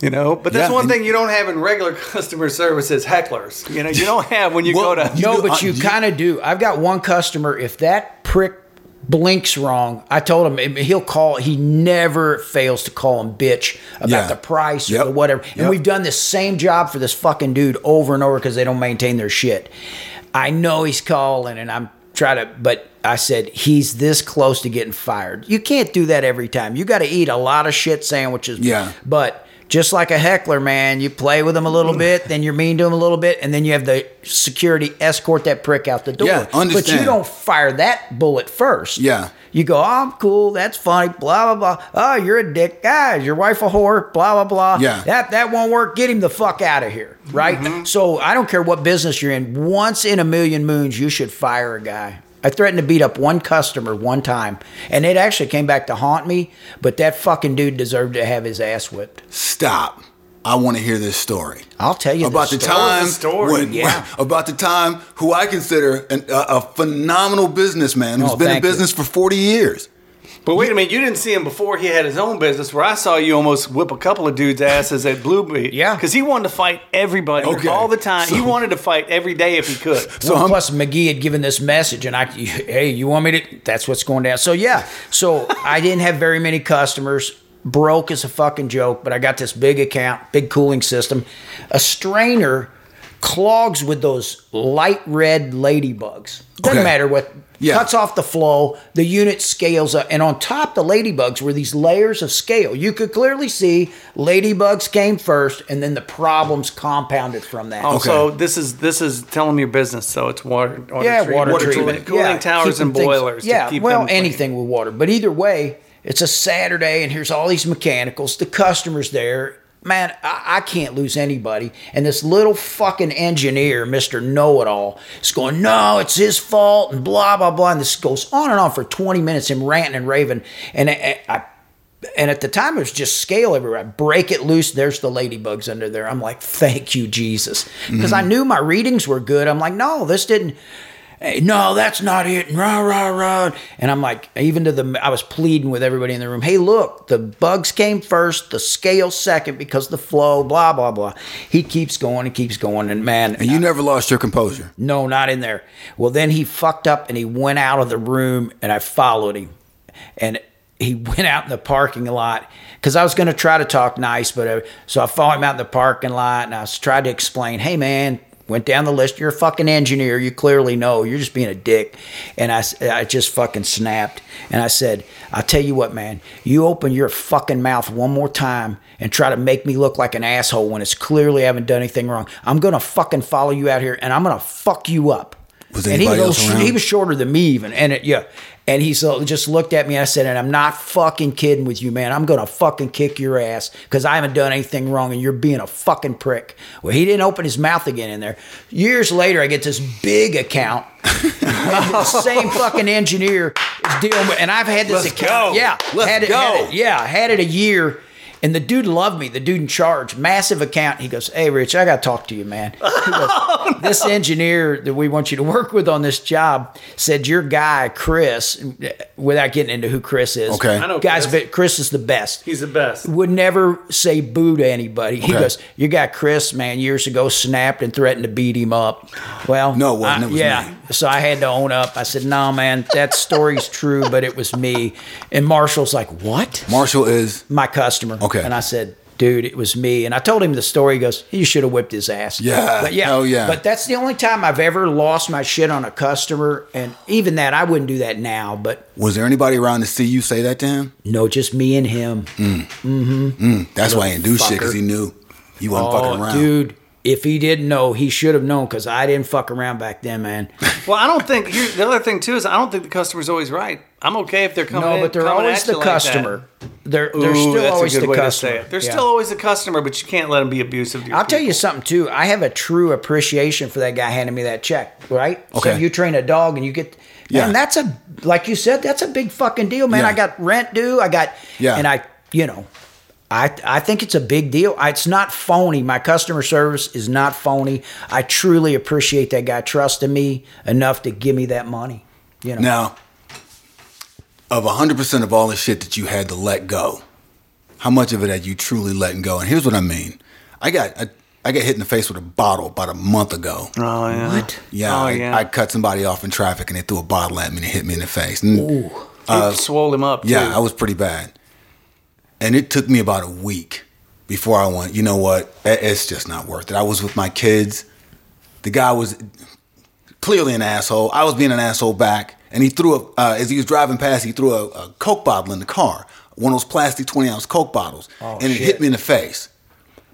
S1: You know. But that's
S2: Yeah,
S1: one thing you don't have in regular customer service is hecklers. You know, you don't have when you
S2: Well,
S1: go to.
S2: you
S3: No,
S2: do-
S3: but you
S2: you-
S3: kind of do. I've got one customer. If that prick blinks wrong, I told him he'll call. He never fails to call him bitch about
S2: Yeah.
S3: the price or
S2: Yep.
S3: the whatever. And
S2: Yep.
S3: we've done this same job for this fucking dude over and over because they don't maintain their shit. I know he's calling, and I'm trying to, but I said he's this close to getting fired. You can't do that every time. You got to eat a lot of shit sandwiches.
S2: Yeah.
S3: But just like a heckler, man, you play with them a little mm. bit, then you're mean to them a little bit, and then you have the security escort that prick out the door.
S2: Yeah, understand.
S3: But you don't fire that bullet first.
S2: Yeah.
S3: You go, oh, I'm cool. That's funny. Blah blah blah. Oh, you're a dick. Ah, Guys, your wife a whore. Blah blah blah.
S2: Yeah.
S3: That that won't work. Get him the fuck out of here. Right. Mm-hmm. So I don't care what business you're in. Once in a million moons, you should fire a guy. I threatened to beat up one customer one time, and it actually came back to haunt me. But that fucking dude deserved to have his ass whipped.
S2: Stop. I want to hear this story.
S3: I'll tell you
S2: about the
S3: story.
S2: time
S1: the story?
S2: when-
S3: Yeah.
S2: about the time who I consider an, a, a phenomenal businessman oh, who's
S3: Oh,
S2: been in
S3: thank you.
S2: business for 40 years.
S1: But wait a minute, you didn't see him before he had his own business. Where I saw you almost whip a couple of dudes' asses at Blue Beat.
S3: Yeah.
S1: because he wanted to fight everybody
S2: Okay.
S1: all the time. he wanted to fight every day if he could.
S2: So
S3: Well, plus McGee had given this message, and I, hey, you want me to? That's what's going down. So yeah, so I didn't have very many customers. Broke is a fucking joke, but I got this big account, big cooling system. A strainer clogs with those light red ladybugs. Doesn't
S2: Okay.
S3: matter what.
S2: Yeah.
S3: Cuts off the flow, the unit scales up, and on top the ladybugs were these layers of scale. You could clearly see ladybugs came first, and then the problems compounded from that.
S1: Oh,
S2: Okay.
S1: so this is this is telling them your business. So it's water, water
S3: yeah,
S1: treatment,
S3: water,
S2: water
S3: treatment,
S1: cooling, cooling
S3: yeah,
S1: towers and
S3: things-
S1: boilers. to
S3: yeah,
S1: keep
S3: well,
S1: them
S3: anything with water. But either way, it's a Saturday, and here's all these mechanicals. The customers there. Man, I, I can't lose anybody. And this little fucking engineer, Mister Know It All, is going, "No, it's his fault," and blah blah blah. And this goes on and on for 20 minutes, him ranting and raving. And I, I and at the time it was just scale everywhere. I break it loose. There's the ladybugs under there. I'm like, thank you, Jesus, because I mm-hmm. knew my readings were good. I'm like, no, this didn't. Hey, no, that's not it. Rah, rah, rah. And I'm like, even to the, I was pleading with everybody in the room. Hey, look, the bugs came first, the scale second because the flow, blah, blah, blah. He keeps going and keeps going. And man,
S2: And you never lost your composure.
S3: no, not in there. Well, then he fucked up and he went out of the room and I followed him. And he went out in the parking lot because I was going to try to talk nice, but uh, so I followed him out in the parking lot and I was trying to explain, hey man, went down the list. You're a fucking engineer. You clearly know. You're just being a dick. And I, I just fucking snapped. And I said, I'll tell you what, man. You open your fucking mouth one more time and try to make me look like an asshole when it's clearly I haven't done anything wrong. I'm going to fucking follow you out here and I'm going to fuck you up.
S2: Was
S3: and he
S2: anybody
S3: was, he was shorter than me even. And it, yeah. And he just looked at me and I said, and I'm not fucking kidding with you, man. I'm going to fucking kick your ass because I haven't done anything wrong and you're being a fucking prick. Well, he didn't open his mouth again in there. Years later, I get this big account. the same fucking engineer is dealing with, and I've had this
S2: Let's
S3: account.
S2: go.
S3: Yeah.
S2: Let's
S3: had it,
S2: go.
S3: had it- yeah. Had it a year. And the dude loved me, the dude in charge, massive account. He goes, Hey, Rich, I got to talk to you, man. He goes, oh, This engineer that we want you to work with on this job said your guy, Chris, without getting into who Chris is.
S2: Okay. I
S1: know
S3: Guys,
S1: Chris.
S3: but Chris is the best
S1: He's the best.
S3: would never say boo to anybody. He
S2: Okay.
S3: goes, "Your guy Chris, man, years ago snapped and threatened to beat him up." Well,
S2: No, it wasn't.
S3: I-
S2: It was
S3: yeah.
S2: me.
S3: So I had to own up. I said, "No, man, that story's true, but it was me." And Marshall's like, "What?"
S2: Marshall is
S3: My customer.
S2: Okay.
S3: And I said. Dude, it was me, and I told him the story. He goes, "You should have whipped his ass."
S2: Yeah,
S3: but yeah,
S2: hell yeah.
S3: But that's the only time I've ever lost my shit on a customer, and even that, I wouldn't do that now. But
S2: was there anybody around to see you say that to him?
S3: no, just me and him. Mm. Mm-hmm. Mm.
S2: That's why he didn't do shit because he knew you wasn't fucking oh, around.
S3: Oh, dude, if he didn't know, he should have known because I didn't fuck around back then, man.
S1: Well, I don't think here, the other thing too is I don't think the customer's always right. I'm okay if they're coming.
S3: no,
S1: in-
S3: but they're always
S1: at you
S3: the
S1: like
S3: customer. They're they're
S1: Ooh,
S3: still always the customer.
S1: To say it. They're
S3: Yeah.
S1: still always the customer, but you can't let them be abusive. To your
S3: I'll tell you something too. I have a true appreciation for that guy handing me that check. Right?
S2: Okay.
S3: So you train a dog and you get.
S2: Yeah.
S3: Man, that's a like you said. That's a big fucking deal, man.
S2: Yeah.
S3: I got rent due. I got.
S2: Yeah.
S3: And I, you know, I I think it's a big deal. I, it's not phony. My customer service is not phony. I truly appreciate that guy trusting me enough to give me that money. You know.
S2: Now, of 100% of all the shit that you had to let go, how much of it had you truly letting go? And here's what I mean. I got I, I got hit in the face with a bottle about a month ago.
S1: Oh yeah.
S3: What?
S2: Yeah,
S1: Oh,
S2: I,
S1: yeah.
S2: I cut somebody off in traffic and they threw a bottle at me and it hit me in the face. And, uh,
S1: you swole him up.
S2: yeah,
S1: too.
S2: I was pretty bad. And it took me about a week before I went, you know what? It's just not worth it. I was with my kids. The guy was clearly an asshole. I was being an asshole back. And he threw a, uh, as he was driving past, he threw a, a Coke bottle in the car, one of those plastic 20 ounce Coke bottles. and it
S3: shit.
S2: hit me in the face.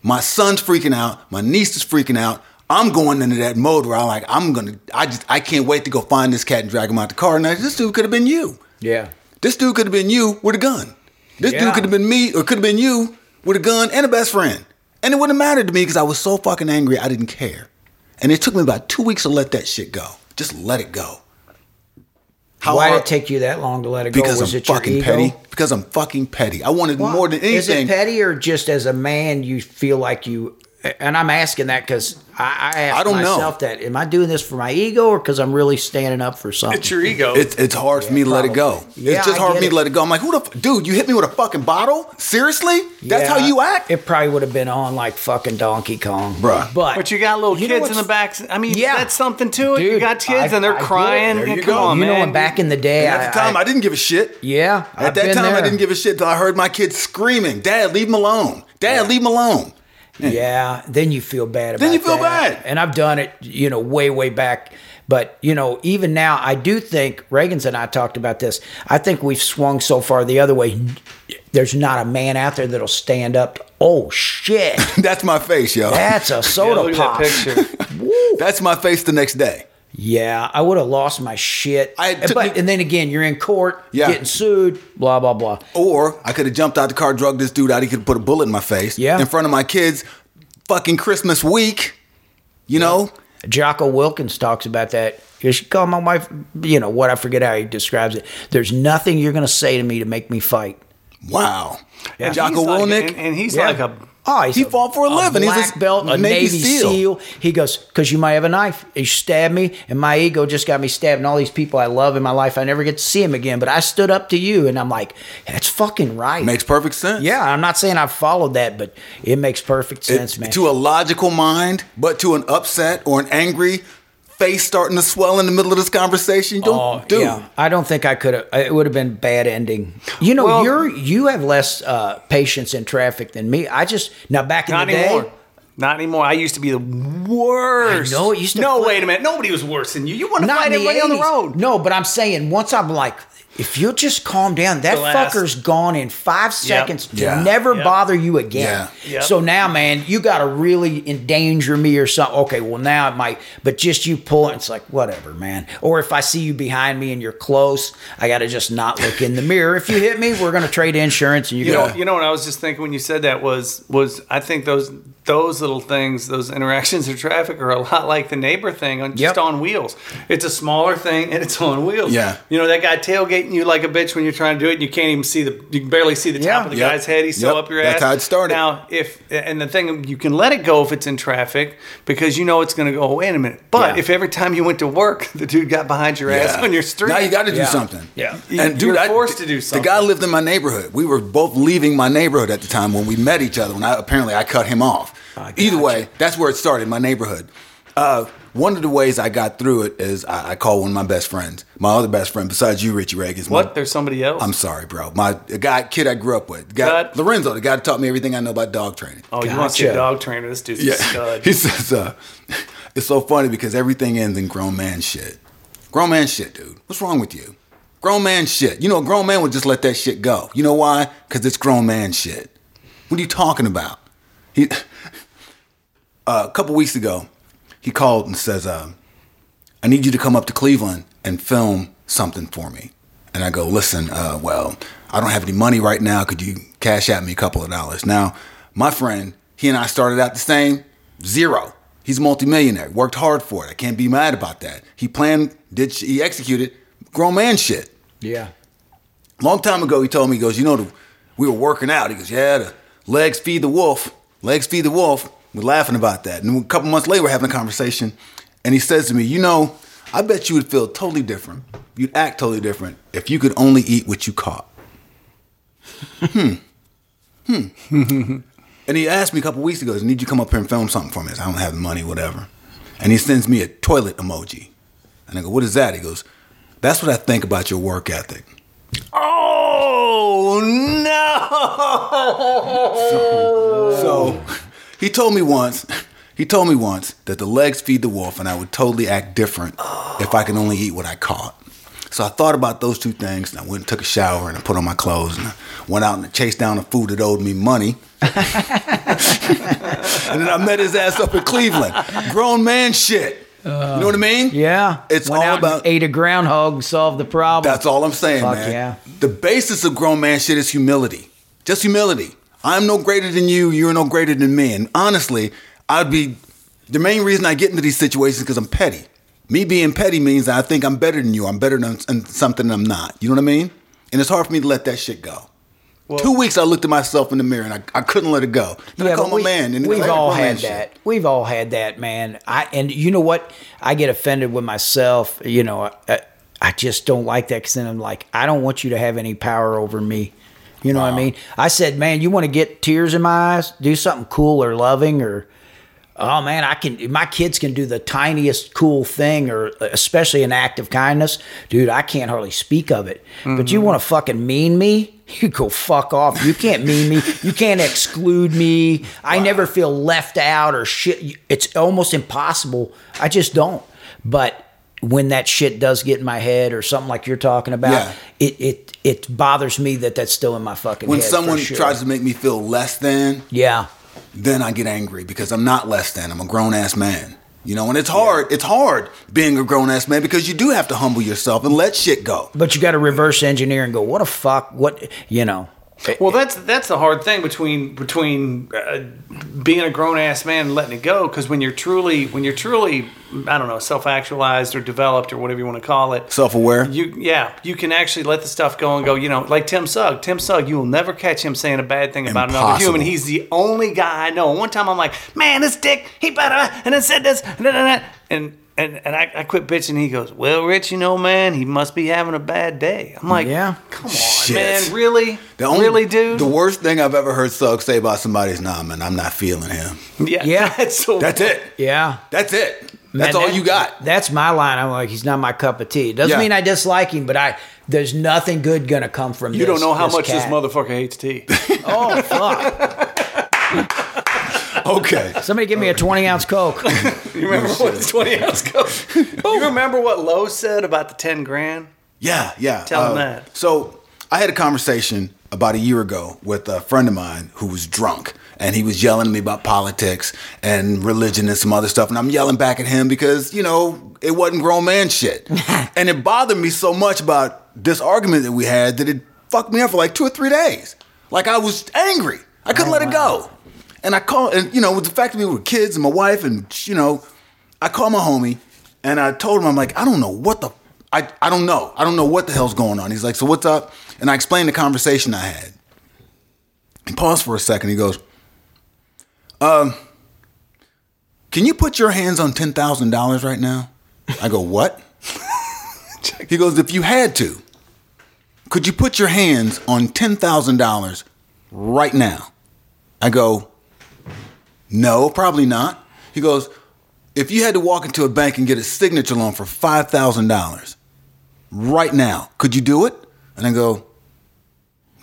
S2: My son's freaking out. My niece is freaking out. I'm going into that mode where I'm like, I'm gonna, I just, I can't wait to go find this cat and drag him out the car. And I, this dude could have been you.
S3: Yeah.
S2: This dude could have been you with a gun. This
S3: Yeah.
S2: dude could have been me or could have been you with a gun and a best friend. And it wouldn't have mattered to me because I was so fucking angry, I didn't care. And it took me about two weeks to let that shit go. Just let it go. How
S3: Why did it take you that long to let it go?
S2: Because
S3: Was
S2: I'm fucking petty. Because I'm fucking petty. I wanted more than anything.
S3: Is it petty or just as a man you feel like you? And I'm asking that because I, I ask
S2: I don't know.
S3: myself that: Am I doing this for my ego or because I'm really standing up for something?
S1: It's your ego.
S2: It's, it's hard for me to let it go.
S3: Yeah,
S2: it's just
S3: I
S2: hard for me
S3: it.
S2: to let it go. I'm like, who the f- dude? You hit me with a fucking bottle? Seriously? That's how you act,
S3: It probably would have been on like fucking Donkey Kong,
S2: Bruh.
S3: But
S1: but you got little
S3: You
S1: kids in the back. I mean,
S3: Yeah.
S1: that's something to it. you got kids
S3: I-
S1: and they're
S3: I
S1: crying.
S2: There you
S1: Come
S2: go.
S1: on,
S3: you
S1: man.
S3: when back in the day,
S2: And at the time, I,
S3: I,
S2: didn't give a shit.
S3: yeah,
S2: At
S3: I've
S2: that
S3: been
S2: time, I didn't give a shit till I heard my kids screaming, "Dad, leave him alone! Dad, leave him alone!"
S3: Yeah, then you feel bad about
S2: Then you feel
S3: that.
S2: bad.
S3: And I've done it, you know, way, way back. But, you know, even now, I do think, Reagan's and I talked about this. I think we've swung so far the other way. There's not a man out there that'll stand up. Oh, shit.
S2: That's my face, yo.
S3: That's a
S1: Yeah,
S3: soda
S1: look at
S3: pop.
S1: that picture.
S2: That's my face the next day.
S3: Yeah, I would have lost my shit.
S2: I-
S3: And- but and then again, you're in court,
S2: Yeah.
S3: getting sued, blah blah blah.
S2: Or I could have jumped out the car, drugged this dude out. He could have put a bullet in my face.
S3: Yeah.
S2: In front of my kids, fucking Christmas week. You know.
S3: Jocko Wilkins talks about that. You should call my wife. You know what? I forget how he describes it. There's nothing you're going to say to me to make me fight.
S2: Wow.
S1: Yeah,
S2: Jocko
S1: he's like-
S2: Willink.
S1: and, and he's
S3: Yeah.
S1: like a
S3: Oh,
S2: he
S3: a-
S2: fought for a, living.
S3: black
S2: he's a
S3: belt, a Navy, SEAL. He goes, because you might have a knife. You stab me, and my ego just got me stabbing all these people I love in my life, I never get to see him again. But I stood up to you, and I'm like, that's fucking right.
S2: Makes perfect sense.
S3: yeah, I'm not saying I've followed that, but it makes perfect
S2: It-
S3: sense, man.
S2: To a logical mind, but to an upset or an angry face starting to swell in the middle of this conversation, don't
S3: Oh,
S2: do.
S3: yeah. I don't think I could have. It would have been bad ending. You know,
S1: Well-
S3: you're you have less uh, patience in traffic than me. I just now back in
S1: Not
S3: the day.
S1: anymore. Not anymore. I used to be the worst.
S3: I know, it used to
S1: No,
S3: fly-
S1: wait a minute. Nobody was worse than you. You want to
S3: Not
S1: fight
S3: in the
S1: everybody on the road.
S3: No, but I'm saying once I'm like, if you'll just calm down, that
S1: The last-
S3: fucker's gone in five seconds to
S2: Yeah.
S3: never
S1: Yep.
S3: bother you again.
S2: Yeah.
S1: Yep.
S3: So now, man, you got to really endanger me or something. Okay, well now it might, but just you pull it, it's like whatever, man. Or if I see you behind me and you're close, I got to just not look in the mirror. If you hit me, we're gonna trade insurance, and you,
S1: You
S3: go.
S1: know, you know what I was just thinking when you said that was was I think those those little things, those interactions in traffic are a lot like the neighbor thing on just
S3: Yep.
S1: on wheels. It's a smaller thing and it's on wheels.
S2: Yeah.
S1: You know that guy tailgating you like a bitch when you're trying to do it and you can't even see the you can barely see the top
S3: Yeah.
S1: of the
S2: Yep.
S1: guy's head. He's so up your ass.
S2: That's
S1: ass.
S2: how it started.
S1: Now if and the thing you can let it go if it's in traffic because you know it's gonna go, oh, wait a minute. But
S3: Yeah.
S1: if every time you went to work the dude got behind your ass on your street.
S2: Now you got to do
S3: Yeah.
S2: something.
S3: Yeah.
S2: And
S1: You're
S2: dude, I-
S1: forced to do something.
S2: The guy lived in my neighborhood. We were both leaving my neighborhood at the time when we met each other. When I apparently I cut him off. Either
S3: gotcha.
S2: way, that's where it started. My neighborhood. Uh, one of the ways I got through it is I, I called one of my best friends, my other best friend besides you, Richie Reagan.
S1: what? There's somebody else.
S2: I'm sorry, bro. My the guy, kid I grew up with, the guy,
S1: Cut.
S2: Lorenzo, the guy that taught me everything I know about dog training.
S1: Oh, you want to see a dog trainer? This dude's a stud.
S2: He says, uh, it's so funny because everything ends in grown man shit. Grown man shit, dude. What's wrong with you? Grown man shit. You know, a grown man would just let that shit go. You know why? Because it's grown man shit. What are you talking about? He, uh, a couple weeks ago, he called and says, uh, I need you to come up to Cleveland and film something for me. And I go, listen, uh, well, I don't have any money right now. Could you cash out me a couple of dollars? Now, my friend, he and I started out the same, zero. He's a multimillionaire, worked hard for it. I can't be mad about that. He planned, did, he executed grown man shit.
S3: yeah.
S2: Long time ago, he told me, he goes, you know, the, we were working out. He goes, yeah, the legs feed the wolf. Legs feed the wolf. We're laughing about that. And a couple months later, we're having a conversation. And he says to me, you know, I bet you would feel totally different. You'd act totally different if you could only eat what you caught. hmm. Hmm. and he asked me a couple weeks ago, need you come up here and film something for me. I, said, I don't have the money, whatever. And he sends me a toilet emoji. And I go, what is that? He goes, that's what I think about your work ethic.
S1: Oh no!
S2: So he told me once, he told me once that the legs feed the wolf and I would totally act different if I could only eat what I caught. So I thought about those two things and I went and took a shower and I put on my clothes and I went out and chased down the food that owed me money. and then I met his ass up in Cleveland. Grown man shit. you know what I mean?
S3: Uh, yeah.
S2: It's
S3: Went
S2: all about
S3: ate a groundhog, solved the problem.
S2: That's all I'm saying,
S3: Fuck
S2: man.
S3: yeah.
S2: The basis of grown man shit is humility. Just humility. I'm no greater than you. You're no greater than me. And honestly, I'd be the main reason I get into these situations because I'm petty. Me being petty means I think I'm better than you. I'm better than something I'm not. You know what I mean? And it's hard for me to let that shit go. Two weeks I looked at myself in the mirror and I, I couldn't let it go. Then I called my
S3: we,
S2: man. And
S3: we've
S2: like,
S3: all had
S2: shit.
S3: that. We've all had that, man. I and you know what? I get offended with myself. You know, I, I just don't like that because then I'm like, I don't want you to have any power over me. You know what I mean? I said, man, you want to get tears in my eyes? Do something cool or loving or. Oh man, I can. My kids can do the tiniest cool thing, or especially an act of kindness, dude. I can't hardly speak of it. But you mm-hmm. want to fucking mean me? You go fuck off. You can't mean me. You can't exclude me. I never feel left out or shit. It's almost impossible. I just don't. But when that shit does get in my head or something like you're talking about,
S2: Yeah.
S3: it it it bothers me that that's still in my fucking
S2: When someone
S3: sure.
S2: tries to make me feel less than,
S3: yeah.
S2: then I get angry because I'm not less than. I'm a grown ass man. You know, and it's hard. It's hard being a grown ass man because you do have to humble yourself and let shit go.
S3: But you got to reverse engineer and go, what a fuck, what, you know.
S1: Well, that's that's the hard thing between between uh, being a grown ass man and letting it go. Because when you're truly when you're truly I don't know self actualized or developed or whatever you want to call it,
S2: Self aware.
S1: you yeah you can actually let the stuff go and go. You know, like Tim Sugg. Tim Sugg, you will never catch him saying a bad thing about another human. He's the only guy I know. One time I'm like, man, this dick, he better and then said this and then and and. And, and I, I quit bitching. He goes, "Well, Rich, you know, man, he must be having a bad day." I'm like,
S3: Yeah.
S1: come on,
S2: Shit.
S1: man, really,
S2: The only-
S1: really, dude."
S2: The worst thing I've ever heard Sugg say about somebody is, "Nah, man, I'm not feeling him."
S1: Yeah,
S3: Yeah.
S1: That's, so
S2: That's it.
S3: Yeah.
S2: That's it. That's all
S3: that-
S2: you got.
S3: That's my line. I'm like, he's not my cup of tea. Doesn't
S2: Yeah.
S3: mean I dislike him, but I there's nothing good gonna come from
S1: You
S3: this.
S1: don't know how much this motherfucker hates tea.
S3: Oh fuck!
S2: Okay.
S3: Somebody give me a 20 ounce Coke.
S1: You remember what the twenty ounce go? you remember what Lowe said about the ten grand?
S2: Yeah, yeah. Uh,
S1: Tell him that.
S2: So I had a conversation about a year ago with a friend of mine who was drunk. And he was yelling at me about politics and religion and some other stuff. And I'm yelling back at him because, you know, it wasn't grown man shit. and it bothered me so much about this argument that we had that it fucked me up for like two or three days. Like I was angry. I couldn't let it go. And I called, and you know, with the fact that we were kids and my wife, and you know, I called my homie and I told him, I'm like, I don't know what the, I, I don't know. I don't know what the hell's going on. He's like, so what's up? And I explained the conversation I had. He paused for a second. He goes, um, can you put your hands on $10,000 right now? I go, what? he goes, if you had to, could you put your hands on $10,000 right now? I go, no, probably not. He goes, if you had to walk into a bank and get a signature loan for $5,000 right now, could you do it? And I go,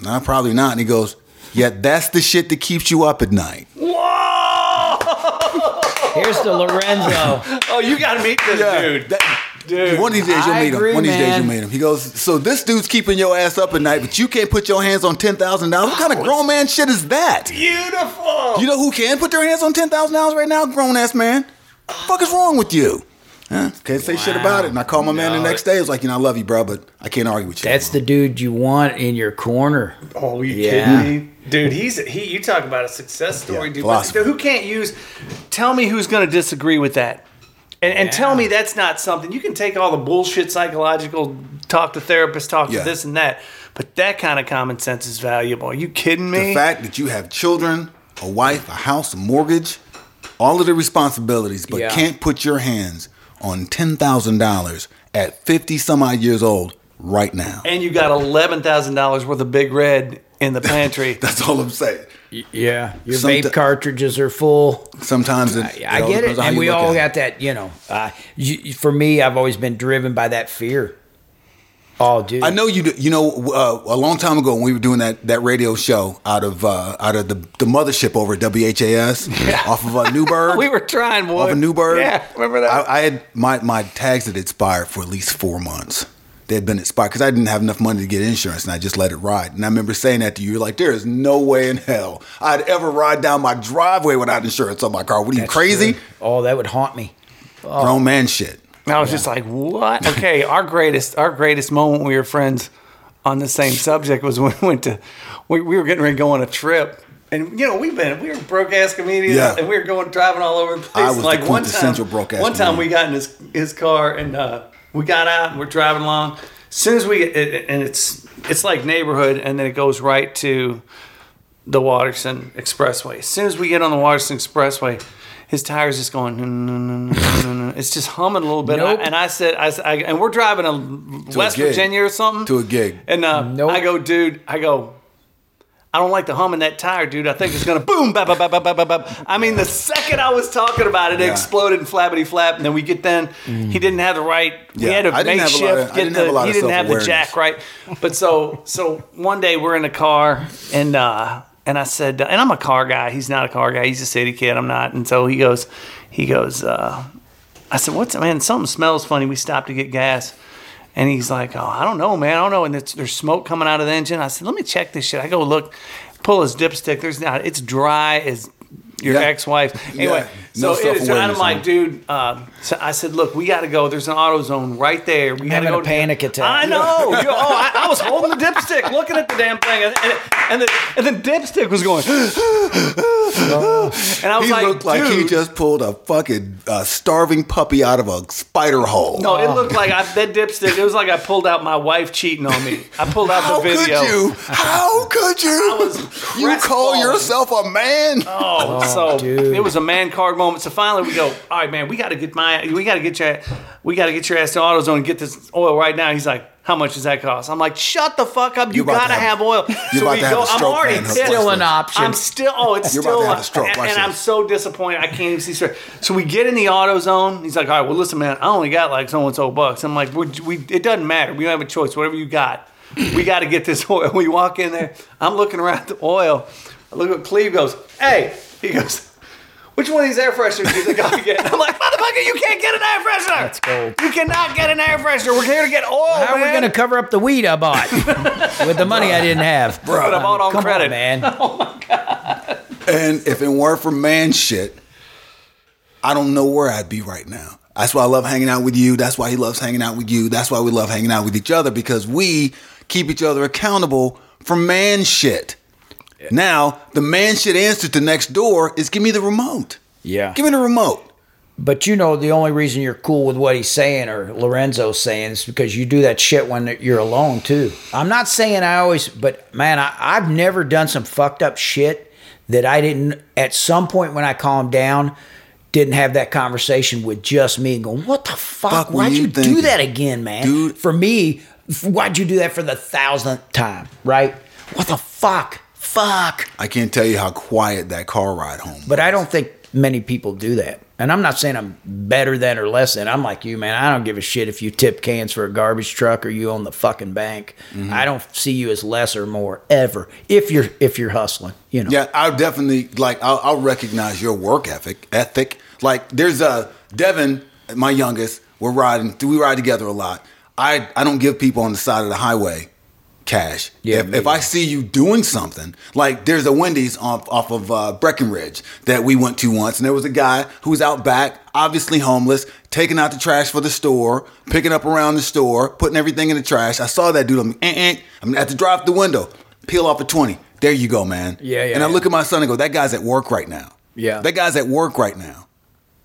S2: no, probably not. And he goes, yeah, that's the shit that keeps you up at night. Whoa!
S3: Here's the Lorenzo.
S1: Oh, you got to meet this dude.
S2: that-
S1: Dude,
S2: One of these days you'll
S3: I
S2: meet
S3: agree,
S2: him. One of these days
S3: man.
S2: you'll meet him. He goes, so this dude's keeping your ass up at night, but you can't put your hands on ten thousand dollars. What kind of grown man shit is that?
S1: Beautiful.
S2: You know who can put their hands on ten thousand dollars right now? Grown ass man. What the fuck is wrong with you? Huh? Can't say shit about it. And I called my man the next day. It's like, you know, I love you, bro, but I can't argue with you.
S3: That's the dude you want in your corner.
S1: Oh, you
S3: Yeah.
S1: kidding me? Hmm. Dude, he's he. You talk about a success story,
S2: Yeah,
S1: dude.
S2: philosophy.
S1: But who can't use? Tell me who's going to disagree with that, and, and tell me that's not something you can take all the bullshit psychological talk to therapists, talk
S2: Yeah.
S1: to this and that, but that kind of common sense is valuable. Are you kidding me?
S2: the fact that you have children, a wife, a house, a mortgage, all of the responsibilities, but
S3: Yeah.
S2: can't put your hands on ten thousand dollars at fifty some odd years old right now.
S1: and you got eleven thousand dollars worth of Big Red in the pantry.
S2: That's all I'm saying.
S3: Yeah. Your
S2: Someti-
S3: vape cartridges are full.
S2: Sometimes it,
S3: I, I get it. And we all
S2: at it.
S3: got that, you know. Uh, you, for me, I've always been driven by that fear. Oh, dude.
S2: I know you. do- You know, uh, a long time ago when we were doing that that radio show out of uh, out of the the mothership over at WHAS off of uh, Newburgh.
S1: we were trying, boy.
S2: off of Newburgh.
S1: Yeah, remember that?
S2: I, I had my my tags had expired for at least four months. They had been expired because I didn't have enough money to get insurance, and I just let it ride. And I remember saying that to you. You're like, "There is no way in hell I'd ever ride down my driveway without insurance on my car. What are you
S3: That's
S2: crazy?
S3: true. Oh, that would haunt me.
S2: Grown man shit."
S1: And I was just like, "What?" Okay, our greatest, our greatest moment when we were friends on the same subject was when we went to, we, we were getting ready to go on a trip, and you know we've been we were broke ass comedians,
S2: Yeah.
S1: and we were going driving all over the place.
S2: I was the
S1: like one time,
S2: quintessential broke-ass
S1: one time
S2: comedian.
S1: we got in his his car and uh, we got out and we're driving along. As soon as we get, it, and it's it's like neighborhood, and then it goes right to the Watterson Expressway. As soon as we get on the Watterson Expressway, his tires just going. It's just humming a little bit.
S3: Nope.
S1: And I said, I, said- I and we're driving to, West
S2: gig.
S1: Virginia or something
S2: To a gig.
S1: And uh,
S3: Nope.
S1: I go, dude. I go. I don't like the hum in that tire, dude. I think it's gonna boom, bap, bap, bap, bap, bap, bap. I mean, the second I was talking about it, it
S2: Yeah.
S1: exploded and flappity flap. And then we get then, he didn't have the right. We
S2: Yeah,
S1: had to
S2: I didn't have a lot of-
S1: get the.
S2: have a lot
S1: he didn't have the jack right. But so so one day we're in the car and uh and I said and I'm a car guy. He's not a car guy. He's a city kid. I'm not. And so he goes, he goes. uh I said, "What's man? Something smells funny." We stopped to get gas. And he's like, "Oh, I don't know, man. I don't know." And there's smoke coming out of the engine. I said, "Let me check this shit." I go look, pull his dipstick. There's not. It's dry as your
S2: Yeah.
S1: ex-wife. Anyway,
S2: Yeah. No
S1: so it is, and I'm like, dude. Um, so I said, look, we got to go. There's an AutoZone right there. We got to go.
S3: a panic attack.
S1: I know. Oh, I, I was holding the dipstick, looking at the damn thing, and and, and, the, and the dipstick was going. and I was
S2: He
S1: like,
S2: looked like he just pulled a fucking uh, starving puppy out of a spider hole.
S1: No, it looked like I, that dipstick. It was like I pulled out my wife cheating on me. I pulled out
S2: How
S1: the video.
S2: How could you? How could you?
S1: was
S2: you call yourself a man?
S1: Oh, so oh,
S3: dude.
S1: it was a man card moment. So finally, we go. All right, man, we got to get my, we got to get your, we got to get your ass to AutoZone and get this oil right now. He's like, how much does that cost? I'm like, shut the fuck up. You
S2: You're
S1: got to
S2: to have-
S1: have oil.
S2: you're
S1: so
S2: about
S1: we
S2: to have
S1: go.
S2: a
S1: I'm
S2: stroke,
S1: already
S2: man.
S3: Still an option.
S1: I'm still. Oh, it's
S2: You're
S1: still.
S2: about to have a stroke.
S1: And, and I'm so disappointed. I can't even see straight. So we get in the AutoZone. He's like, all right, well, listen, man, I only got like so and so bucks. I'm like, we, we, it doesn't matter. We don't have a choice. Whatever you got, we got to get this oil. We walk in there. I'm looking around the oil. I look at Cleve goes, hey, he goes. Which one of these air fresheners do you think I can get? I'm like, motherfucker, you can't get an air freshener.
S3: That's gold.
S1: You cannot get an air freshener. We're here to get oil,
S3: How are we going to cover up the weed I bought with the money I didn't have?
S1: But I bought on
S3: Come
S1: credit.
S3: on, man. Oh my god.
S2: And if it weren't for man shit, I don't know where I'd be right now. That's why I love hanging out with you. That's why he loves hanging out with you. That's why we love hanging out with each other because we keep each other accountable for man shit. Now, the man should answer to next door is give me the remote.
S3: Yeah.
S2: Give me the remote.
S3: But you know, the only reason you're cool with what he's saying or Lorenzo's saying is because you do that shit when you're alone too. I'm not saying I always, but man, I, I've never done some fucked up shit that I didn't, at some point when I calmed down, didn't have that conversation with just me and going, what the fuck?
S2: Fuck
S3: Why'd
S2: you
S3: you, do that again, man?
S2: Dude.
S3: For me, why'd you do that for the thousandth time, right? What the fuck? Fuck.
S2: I can't tell you how quiet that car ride home.
S3: But I don't think many people do that. And I'm not saying I'm better than or less than. I'm like you, man. I don't give a shit if you tip cans for a garbage truck or you own the fucking bank.
S2: Mm-hmm.
S3: I don't see you as less or more ever if you're if you're hustling. You know.
S2: Yeah, I'll definitely like. I'll, I'll recognize your work ethic. Ethic. Like, there's a Devin, my youngest. We're riding. We ride together a lot. I I don't give people on the side of the highway cash.
S3: Yeah,
S2: if, if I see you doing something, like there's a Wendy's off off of uh, Breckenridge that we went to once, and there was a guy who was out back, obviously homeless, taking out the trash for the store, picking up around the store, putting everything in the trash. I saw that dude. I'm, eh, eh. I'm at the drive the window, peel off a twenty. There you go, man.
S3: Yeah, yeah,
S2: And I
S3: yeah.
S2: look at my son and go, that guy's at work right now.
S3: Yeah.
S2: That guy's at work right now.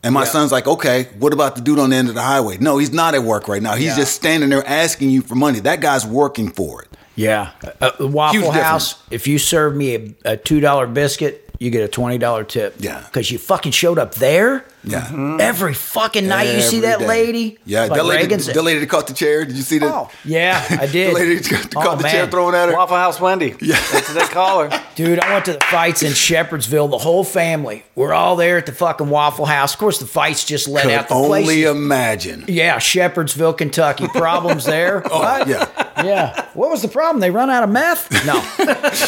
S2: And my
S3: Yeah.
S2: son's like, okay, what about the dude on the end of the highway? No, he's not at work right now. He's
S3: Yeah.
S2: just standing there asking you for money. That guy's working for it.
S3: Yeah. Uh, the Waffle
S2: Huge
S3: House. If you serve me a, a two dollar biscuit, you get a twenty dollar tip.
S2: Yeah.
S3: Because you fucking showed up there.
S2: Yeah.
S3: Every fucking night you see that
S2: day.
S3: lady.
S2: Yeah,
S3: Like
S2: that lady,
S3: Reagan's-
S2: the lady that caught the chair. Did you see that?
S3: Oh, yeah, I did.
S2: the lady that
S3: Oh,
S2: caught the chair
S3: man.
S2: thrown at her.
S1: Waffle House Wendy. Yeah, that's what they call her.
S3: Dude, I went to the fights in Shepherdsville. The whole family. We're all there at the fucking Waffle House. Of course, the fights just let
S2: Could
S3: out the
S2: only
S3: place.
S2: imagine.
S3: yeah, Shepherdsville, Kentucky. Problems there?
S2: Oh, yeah.
S3: yeah. What was the problem? They run out of meth? No.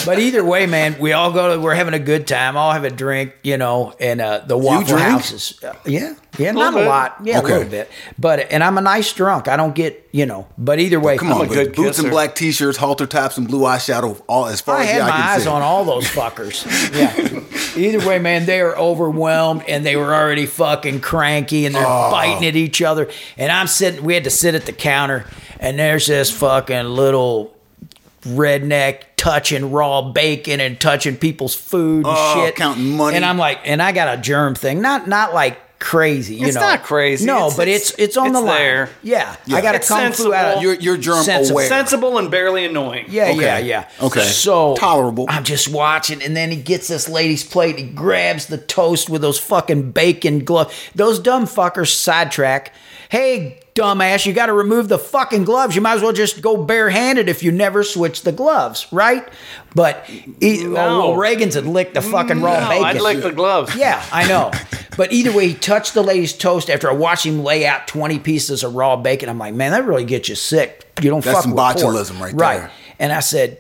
S3: but either way, man, we all go to, we're having a good time. All have a drink, you know, and uh, the Waffle
S2: drink?
S3: Houses. Uh, yeah. Yeah, not
S1: bit.
S3: a lot. Yeah,
S2: Okay.
S3: a little bit. But, and I'm a nice drunk. I don't get, you know, but either way.
S2: Come on,
S1: a
S2: but
S1: good
S2: boots and black t-shirts, halter tops, and blue eyeshadow. All as far
S3: I
S2: as
S3: had
S2: the eye
S3: my
S2: can
S3: eyes
S2: see.
S3: on all those fuckers. Yeah. Either way, man, they are overwhelmed and they were already fucking cranky and they're
S2: Oh.
S3: biting at each other. And I'm sitting, we had to sit at the counter and there's this fucking little redneck touching raw bacon and touching people's food and
S2: Oh,
S3: shit.
S2: counting money.
S3: And I'm like, and I got a germ thing. Not not like crazy, you
S1: It's
S3: know.
S1: not crazy.
S3: No,
S1: It's-
S3: but
S1: it's-
S3: it's it's on
S1: it's
S3: the line.
S1: there.
S3: Yeah.
S2: Yeah.
S3: I got a
S1: It's
S3: kung fu out of.
S2: You're, you're germ
S3: Sensible.
S2: aware.
S1: Sensible and barely annoying.
S3: yeah,
S2: Okay.
S3: yeah, yeah.
S2: Okay.
S3: So
S2: Tolerable.
S3: I'm just watching, and then he gets this lady's plate. He grabs the toast with those fucking bacon gloves. Those dumb fuckers sidetrack. Hey, dumbass, you got to remove the fucking gloves. You might as well just go barehanded if you never switch the gloves, right? But he, oh, well, Reagan's had licked the fucking raw
S1: No,
S3: bacon.
S1: I'd lick the gloves.
S3: Yeah, I know. But either way, he touched the lady's toast after I watched him lay out 20 pieces of raw bacon. I'm like, man, that really gets you sick. You don't
S2: That's
S3: fuck
S2: some
S3: with pork.
S2: botulism right
S3: Right.
S2: there.
S3: And I said,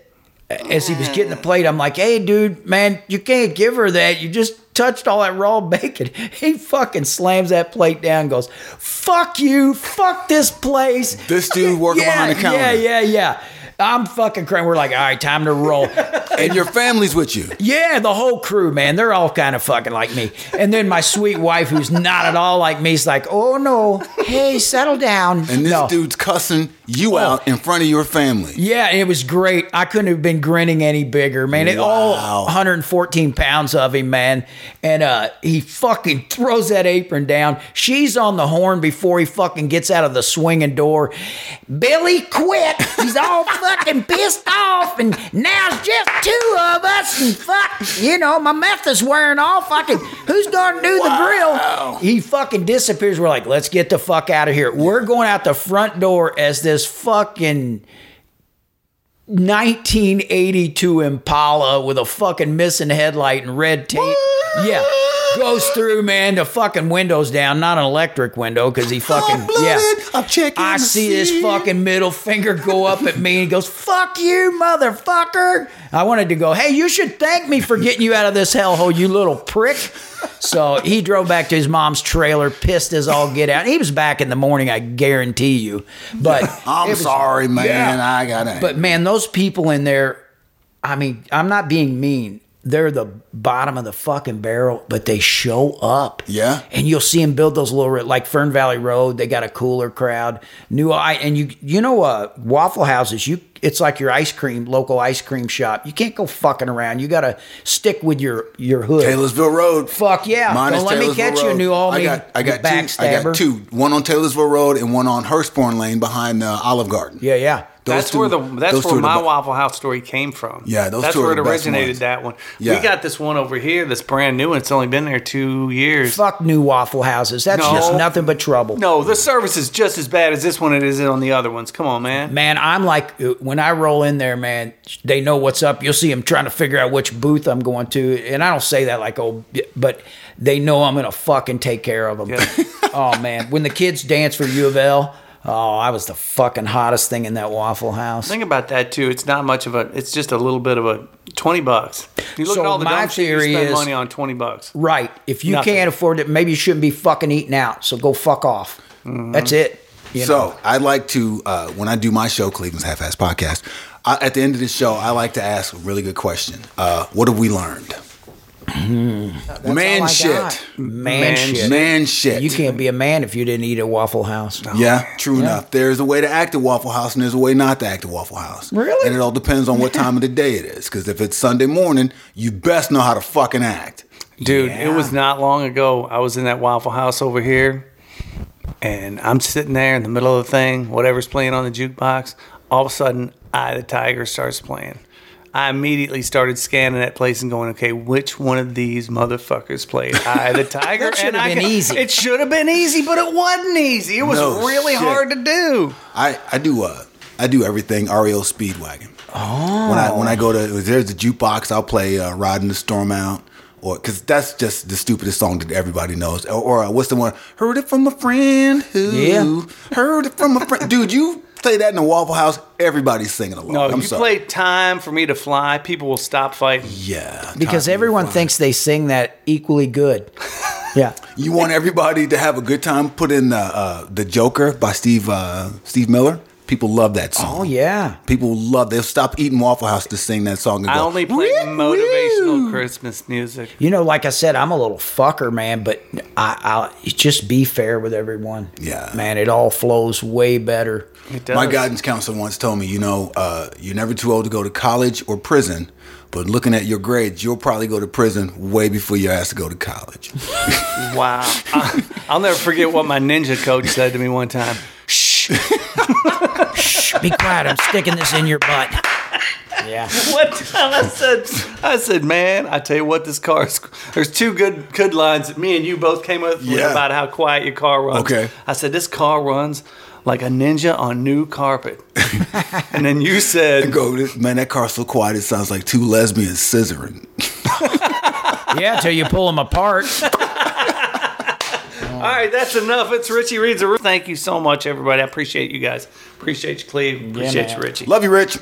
S3: as he was getting the plate, I'm like, hey, dude, man, you can't give her that. You just touched all that raw bacon. He fucking slams that plate down goes, fuck you. Fuck this place.
S2: This dude working
S3: yeah,
S2: behind the counter.
S3: Yeah, yeah, yeah. I'm fucking crying. We're like, all right, time to roll.
S2: And your family's with you.
S3: Yeah, the whole crew, man. They're all kind of fucking like me. And then my sweet wife, who's not at all like me, is like, oh no, hey, settle down.
S2: And this
S3: No.
S2: dude's cussing you out in front of your family.
S3: Yeah, it was great. I couldn't have been grinning any bigger, man. It all 114 pounds of him, man. And uh, he fucking throws that apron down. She's on the horn before he fucking gets out of the swinging door. Billy quit. He's all fucking pissed off, and now it's just two of us. And fuck, you know, my meth is wearing off. Fucking, who's gonna do the grill? He fucking disappears. We're like, let's get the fuck out of here. We're going out the front door as this fucking 1982 Impala with a fucking missing headlight and red tape. Yeah. Goes through, man, the fucking windows down, not an electric window, because he fucking, yeah.
S2: I'm checking
S3: I see this
S2: see.
S3: fucking middle finger go up at me and he goes, fuck you, motherfucker. I wanted to go, hey, you should thank me for getting you out of this hellhole, you little prick. So he drove back to his mom's trailer, pissed as all get out. He was back in the morning, I guarantee you. But
S2: I'm
S3: was-
S2: sorry, man.
S3: Yeah.
S2: I got it.
S3: but man, those people in there, I mean, I'm not being mean. They're the bottom of the fucking barrel, but they show up.
S2: Yeah.
S3: And you'll see them build those little, like Fern Valley Road. They got a cooler crowd. New I and you, you know, uh, Waffle Houses. You, it's like your ice cream, local ice cream shop. You can't go fucking around. You got to stick with your your hood.
S2: Taylorsville Road.
S3: Fuck yeah.
S2: Mine
S3: Don't
S2: is
S3: let me catch you,
S2: Road.
S3: New Albany,
S2: I got, I got
S3: you
S2: two. I got two. One on Taylorsville Road and one on Hurstbourne Lane behind the Olive Garden.
S3: Yeah, yeah.
S2: Those
S1: That's
S2: two-
S1: where the that's where
S2: are the
S1: my Waffle House story came from.
S2: Yeah, those
S1: that's
S2: two
S1: where it
S2: the best
S1: originated.
S2: ones.
S1: That one.
S2: Yeah.
S1: We got this one over here that's brand new and it's only been there two years.
S3: Fuck new Waffle Houses. That's
S1: No.
S3: just nothing but trouble.
S1: No, the service is just as bad as this one it is on the other ones. Come on, man.
S3: Man, I'm like uh, when I roll in there, man. They know what's up. You'll see them trying to figure out which booth I'm going to, and I don't say that like oh, but they know I'm gonna fucking take care of them.
S1: Yeah.
S3: oh man, when the kids dance for U of L, oh, I was the fucking hottest thing in that Waffle House.
S1: Think about that too. It's not much of a. It's just a little bit of a twenty bucks. You look
S3: So
S1: at all the
S3: my
S1: dumb shit you spend
S3: is-
S1: money on twenty bucks.
S3: Right. If you
S1: Nothing.
S3: can't afford it, maybe you shouldn't be fucking eating out. So go fuck off.
S1: Mm-hmm.
S3: That's it. You
S2: so
S3: know?
S2: I like to uh, when I do my show, Cleveland's Half Ass Podcast. I, at the end of the show, I like to ask a really good question. Uh, what have we learned? Man
S3: all I
S2: shit.
S3: got. Man,
S1: Man
S3: shit.
S2: Man shit.
S3: You can't be a man if you didn't eat at Waffle House.
S2: Yeah, true enough. There's a way to act at Waffle House, and there's a way not to act at Waffle House.
S3: Really?
S2: And it all depends on what time of the day it is. Because if it's Sunday morning, you best know how to fucking act.
S1: Dude,
S3: Yeah.
S1: it was not long ago. I was in that Waffle House over here, and I'm sitting there in the middle of the thing, whatever's playing on the jukebox. All of a sudden, Eye of the Tiger starts playing. I immediately started scanning that place and going, okay, which one of these motherfuckers played Eye of the Tiger?
S3: That should have been
S1: got-
S3: easy.
S1: It should have been easy, but it wasn't easy. It was
S2: No
S1: really
S2: shit.
S1: hard to do.
S2: I, I do uh I do everything REO Speedwagon. Oh. When I when I go to there's a jukebox, I'll play uh, "Riding the Storm Out," or because that's just the stupidest song that everybody knows. Or, or uh, what's the one? Heard it from a friend who
S3: Yeah.
S2: heard it from a friend. Dude, you play that in the Waffle House, everybody's singing along.
S1: No, if
S2: I'm
S1: you
S2: sorry.
S1: play "Time for Me to Fly," people will stop fighting.
S2: yeah,
S3: Because everyone thinks they sing that equally good. Yeah.
S2: you want everybody to have a good time. Put in the uh, the Joker by Steve uh, Steve Miller. People love that song.
S3: Oh yeah.
S2: People love. They'll stop eating Waffle House to sing that song. And
S1: I
S2: go,
S1: only play
S2: "Woo,
S1: motivational
S2: woo."
S1: Christmas music.
S3: You know, like I said, I'm a little fucker, man. But I, I'll just be fair with everyone.
S2: Yeah.
S3: man, it all flows way better.
S1: It does.
S2: My guidance counselor once told me, you know, uh, you're never too old to go to college or prison, but looking at your grades, you'll probably go to prison way before you're asked to go to college.
S1: Wow. I, I'll never forget what my ninja coach said to me one time. Shh.
S3: Shh, be quiet. I'm sticking this in your butt. Yeah.
S1: What time I said, I said, man, I tell you what, this car is. There's two good good lines that me and you both came up with
S2: Yeah.
S1: about how quiet your car runs.
S2: Okay.
S1: I said, this car runs like a ninja on new carpet. and then you said,
S2: go, man, that car's so quiet, it sounds like two lesbians scissoring.
S3: Yeah, till you pull them apart.
S1: all right, that's enough. It's Richie Reads a Room. Thank you so much, everybody. I appreciate you guys. Appreciate you, Cleve. Appreciate
S3: man.
S1: you, Richie.
S2: Love you, Rich.